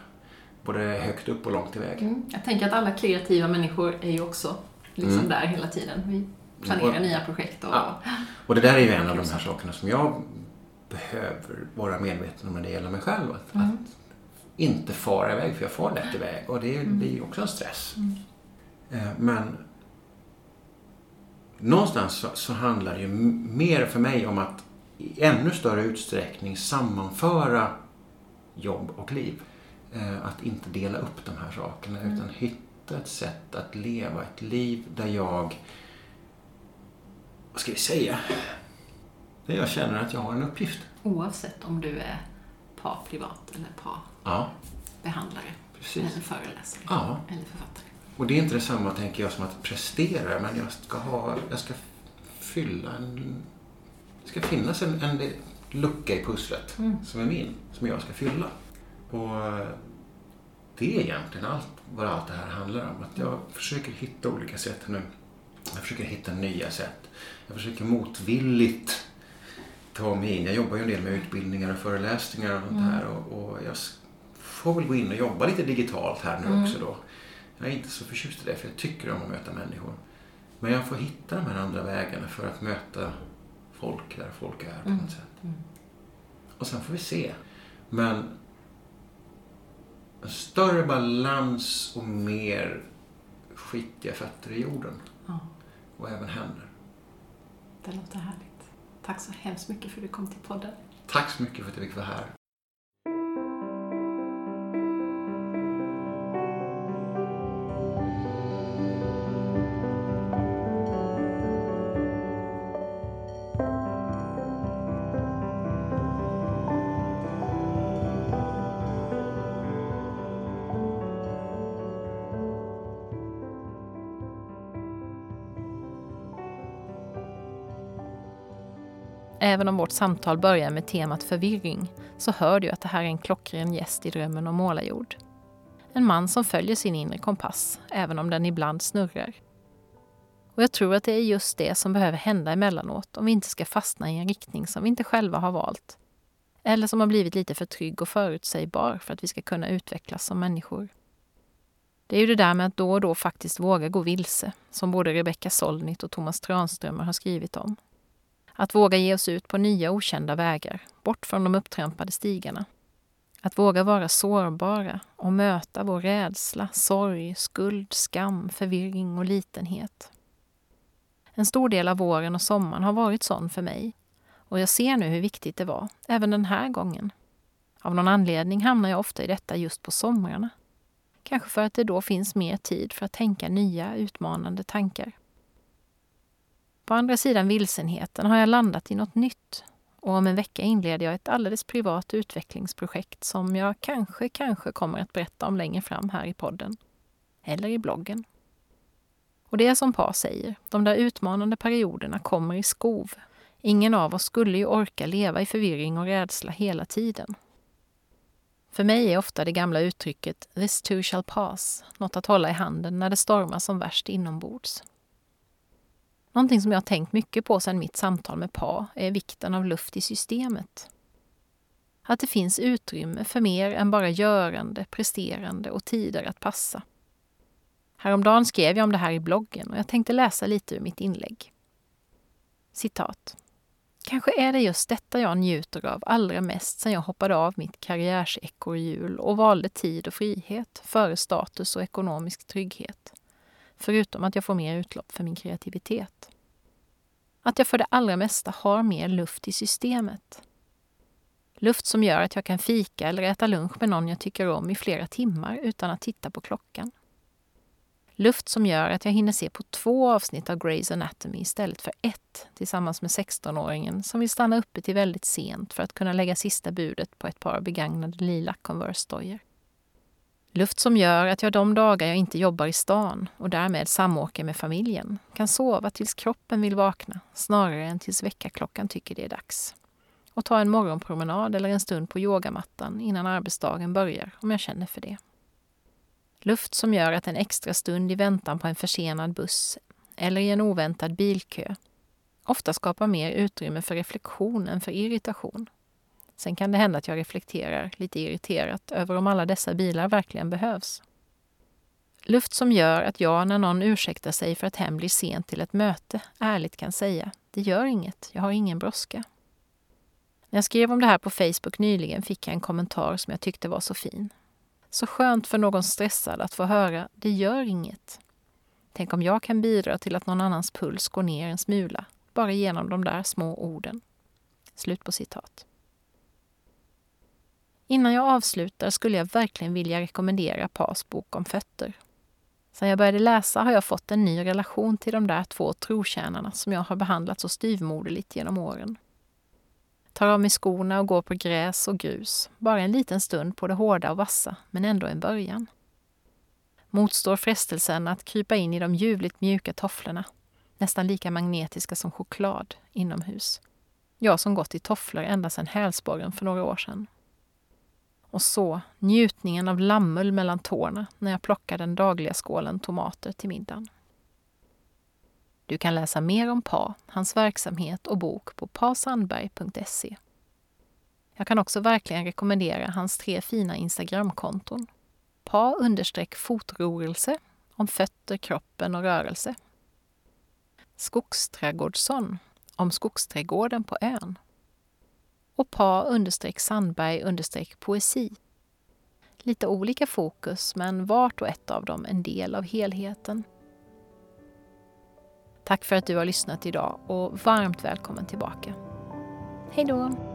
både högt upp och långt iväg. Mm. Jag tänker att alla kreativa människor är ju också liksom Mm. där hela tiden. Vi planerar Och- nya projekt och... Ja. Och det där är ju en av de här sakerna som jag behöver vara medveten om när det gäller mig själv. Att, att inte fara iväg, för jag far lätt iväg och det blir ju också en stress. Eh, Men någonstans så, så handlar det ju mer för mig om att i ännu större utsträckning sammanföra jobb och liv. Eh, Att inte dela upp de här sakerna utan hitta ett sätt att leva ett liv där jag, vad ska vi säga, där jag känner att jag har en uppgift. Oavsett om du är par-privat eller par-behandlare. Ja, precis. Eller föreläsare. Ja. Eller författare. Och det är inte detsamma, tänker jag, som att prestera, men jag ska ha, jag ska fylla en, det ska finnas en, en lucka i pusslet som är min, som jag ska fylla. Och eh, det är egentligen allt, vad allt det här handlar om. Att jag försöker hitta olika sätt nu. Jag försöker hitta nya sätt. Jag försöker motvilligt ta mig in. Jag jobbar ju en del med utbildningar och föreläsningar och sånt här. Och, och jag får väl gå in och jobba lite digitalt här nu också då. Jag är inte så förtjust i det för jag tycker om att möta människor. Men jag får hitta de här andra vägarna för att möta folk där folk är på något sätt. Och sen får vi se. Men en större balans och mer skitiga fötter i jorden. Ja, Och även händer. det låter härligt. Tack så hemskt mycket för att du kom till podden. Tack så mycket för att jag fick vara här. Även om vårt samtal börjar med temat förvirring så hör du att det här är en klockren gäst i drömmen om målarjord. En man som följer sin inre kompass, även om den ibland snurrar. Och jag tror att det är just det som behöver hända emellanåt om vi inte ska fastna i en riktning som vi inte själva har valt. Eller som har blivit lite för trygg och förutsägbar för att vi ska kunna utvecklas som människor. Det är ju det där med att då och då faktiskt våga gå vilse, som både Rebecka Solnit och Thomas Tranströmer har skrivit om. Att våga ge oss ut på nya okända vägar, bort från de upptrampade stigarna. Att våga vara sårbara och möta vår rädsla, sorg, skuld, skam, förvirring och litenhet. En stor del av våren och sommaren har varit sån för mig och jag ser nu hur viktigt det var, även den här gången. Av någon anledning hamnar jag ofta i detta just på somrarna. Kanske för att det då finns mer tid för att tänka nya, utmanande tankar. På andra sidan vilsenheten har jag landat i något nytt och om en vecka inleder jag ett alldeles privat utvecklingsprojekt som jag kanske, kanske kommer att berätta om längre fram här i podden. Eller i bloggen. Och det är som Pa säger, de där utmanande perioderna kommer i skov. Ingen av oss skulle ju orka leva i förvirring och rädsla hela tiden. För mig är ofta det gamla uttrycket ”this too shall pass” något att hålla i handen när det stormar som värst inombords. Någonting som jag har tänkt mycket på sedan mitt samtal med Pa är vikten av luft i systemet. Att det finns utrymme för mer än bara görande, presterande och tider att passa. Häromdagen skrev jag om det här i bloggen och jag tänkte läsa lite ur mitt inlägg. Citat. Kanske är det just detta jag njuter av allra mest sedan jag hoppade av mitt karriärsekorrhjul och valde tid och frihet före status och ekonomisk trygghet. Förutom att jag får mer utlopp för min kreativitet. Att jag för det allra mesta har mer luft i systemet. Luft som gör att jag kan fika eller äta lunch med någon jag tycker om i flera timmar utan att titta på klockan. Luft som gör att jag hinner se på två avsnitt av Grey's Anatomy istället för ett tillsammans med 16-åringen som vill stanna uppe till väldigt sent för att kunna lägga sista budet på ett par begagnade lila Converse-dojor. Luft som gör att jag de dagar jag inte jobbar i stan och därmed samåker med familjen kan sova tills kroppen vill vakna snarare än tills väckarklockan tycker det är dags. Och ta en morgonpromenad eller en stund på yogamattan innan arbetsdagen börjar om jag känner för det. Luft som gör att en extra stund i väntan på en försenad buss eller i en oväntad bilkö ofta skapar mer utrymme för reflektion än för irritation. Sen kan det hända att jag reflekterar lite irriterat över om alla dessa bilar verkligen behövs. Luft som gör att jag, när någon ursäktar sig för att hem blir sent till ett möte, ärligt kan säga det gör inget, jag har ingen brådska. När jag skrev om det här på Facebook nyligen fick jag en kommentar som jag tyckte var så fin. Så skönt för någon stressad att få höra det gör inget. Tänk om jag kan bidra till att någon annans puls går ner en smula, bara genom de där små orden. Slut på citat. Innan jag avslutar skulle jag verkligen vilja rekommendera Pas bok om fötter. Sedan jag började läsa har jag fått en ny relation till de där två trotjänarna som jag har behandlat så styvmoderligt genom åren. Tar av mig skorna och går på gräs och grus, bara en liten stund på det hårda och vassa, men ändå en början. Motstår frestelsen att krypa in i de ljuvligt mjuka tofflorna, nästan lika magnetiska som choklad, inomhus. Jag som gått i tofflor ända sedan hälsporren för några år sedan. Och så njutningen av lammull mellan tårna när jag plockar den dagliga skålen tomater till middagen. Du kan läsa mer om Pa, hans verksamhet och bok på pasandberg.se. Jag kan också verkligen rekommendera hans tre fina Instagramkonton. Pa fotrörelse om fötter, kroppen och rörelse. Skogsträdgårdsson om skogsträdgården på ön och pa Sandberg poesi. Lite olika fokus, men vart och ett av dem en del av helheten. Tack för att du har lyssnat idag och varmt välkommen tillbaka. Hej då!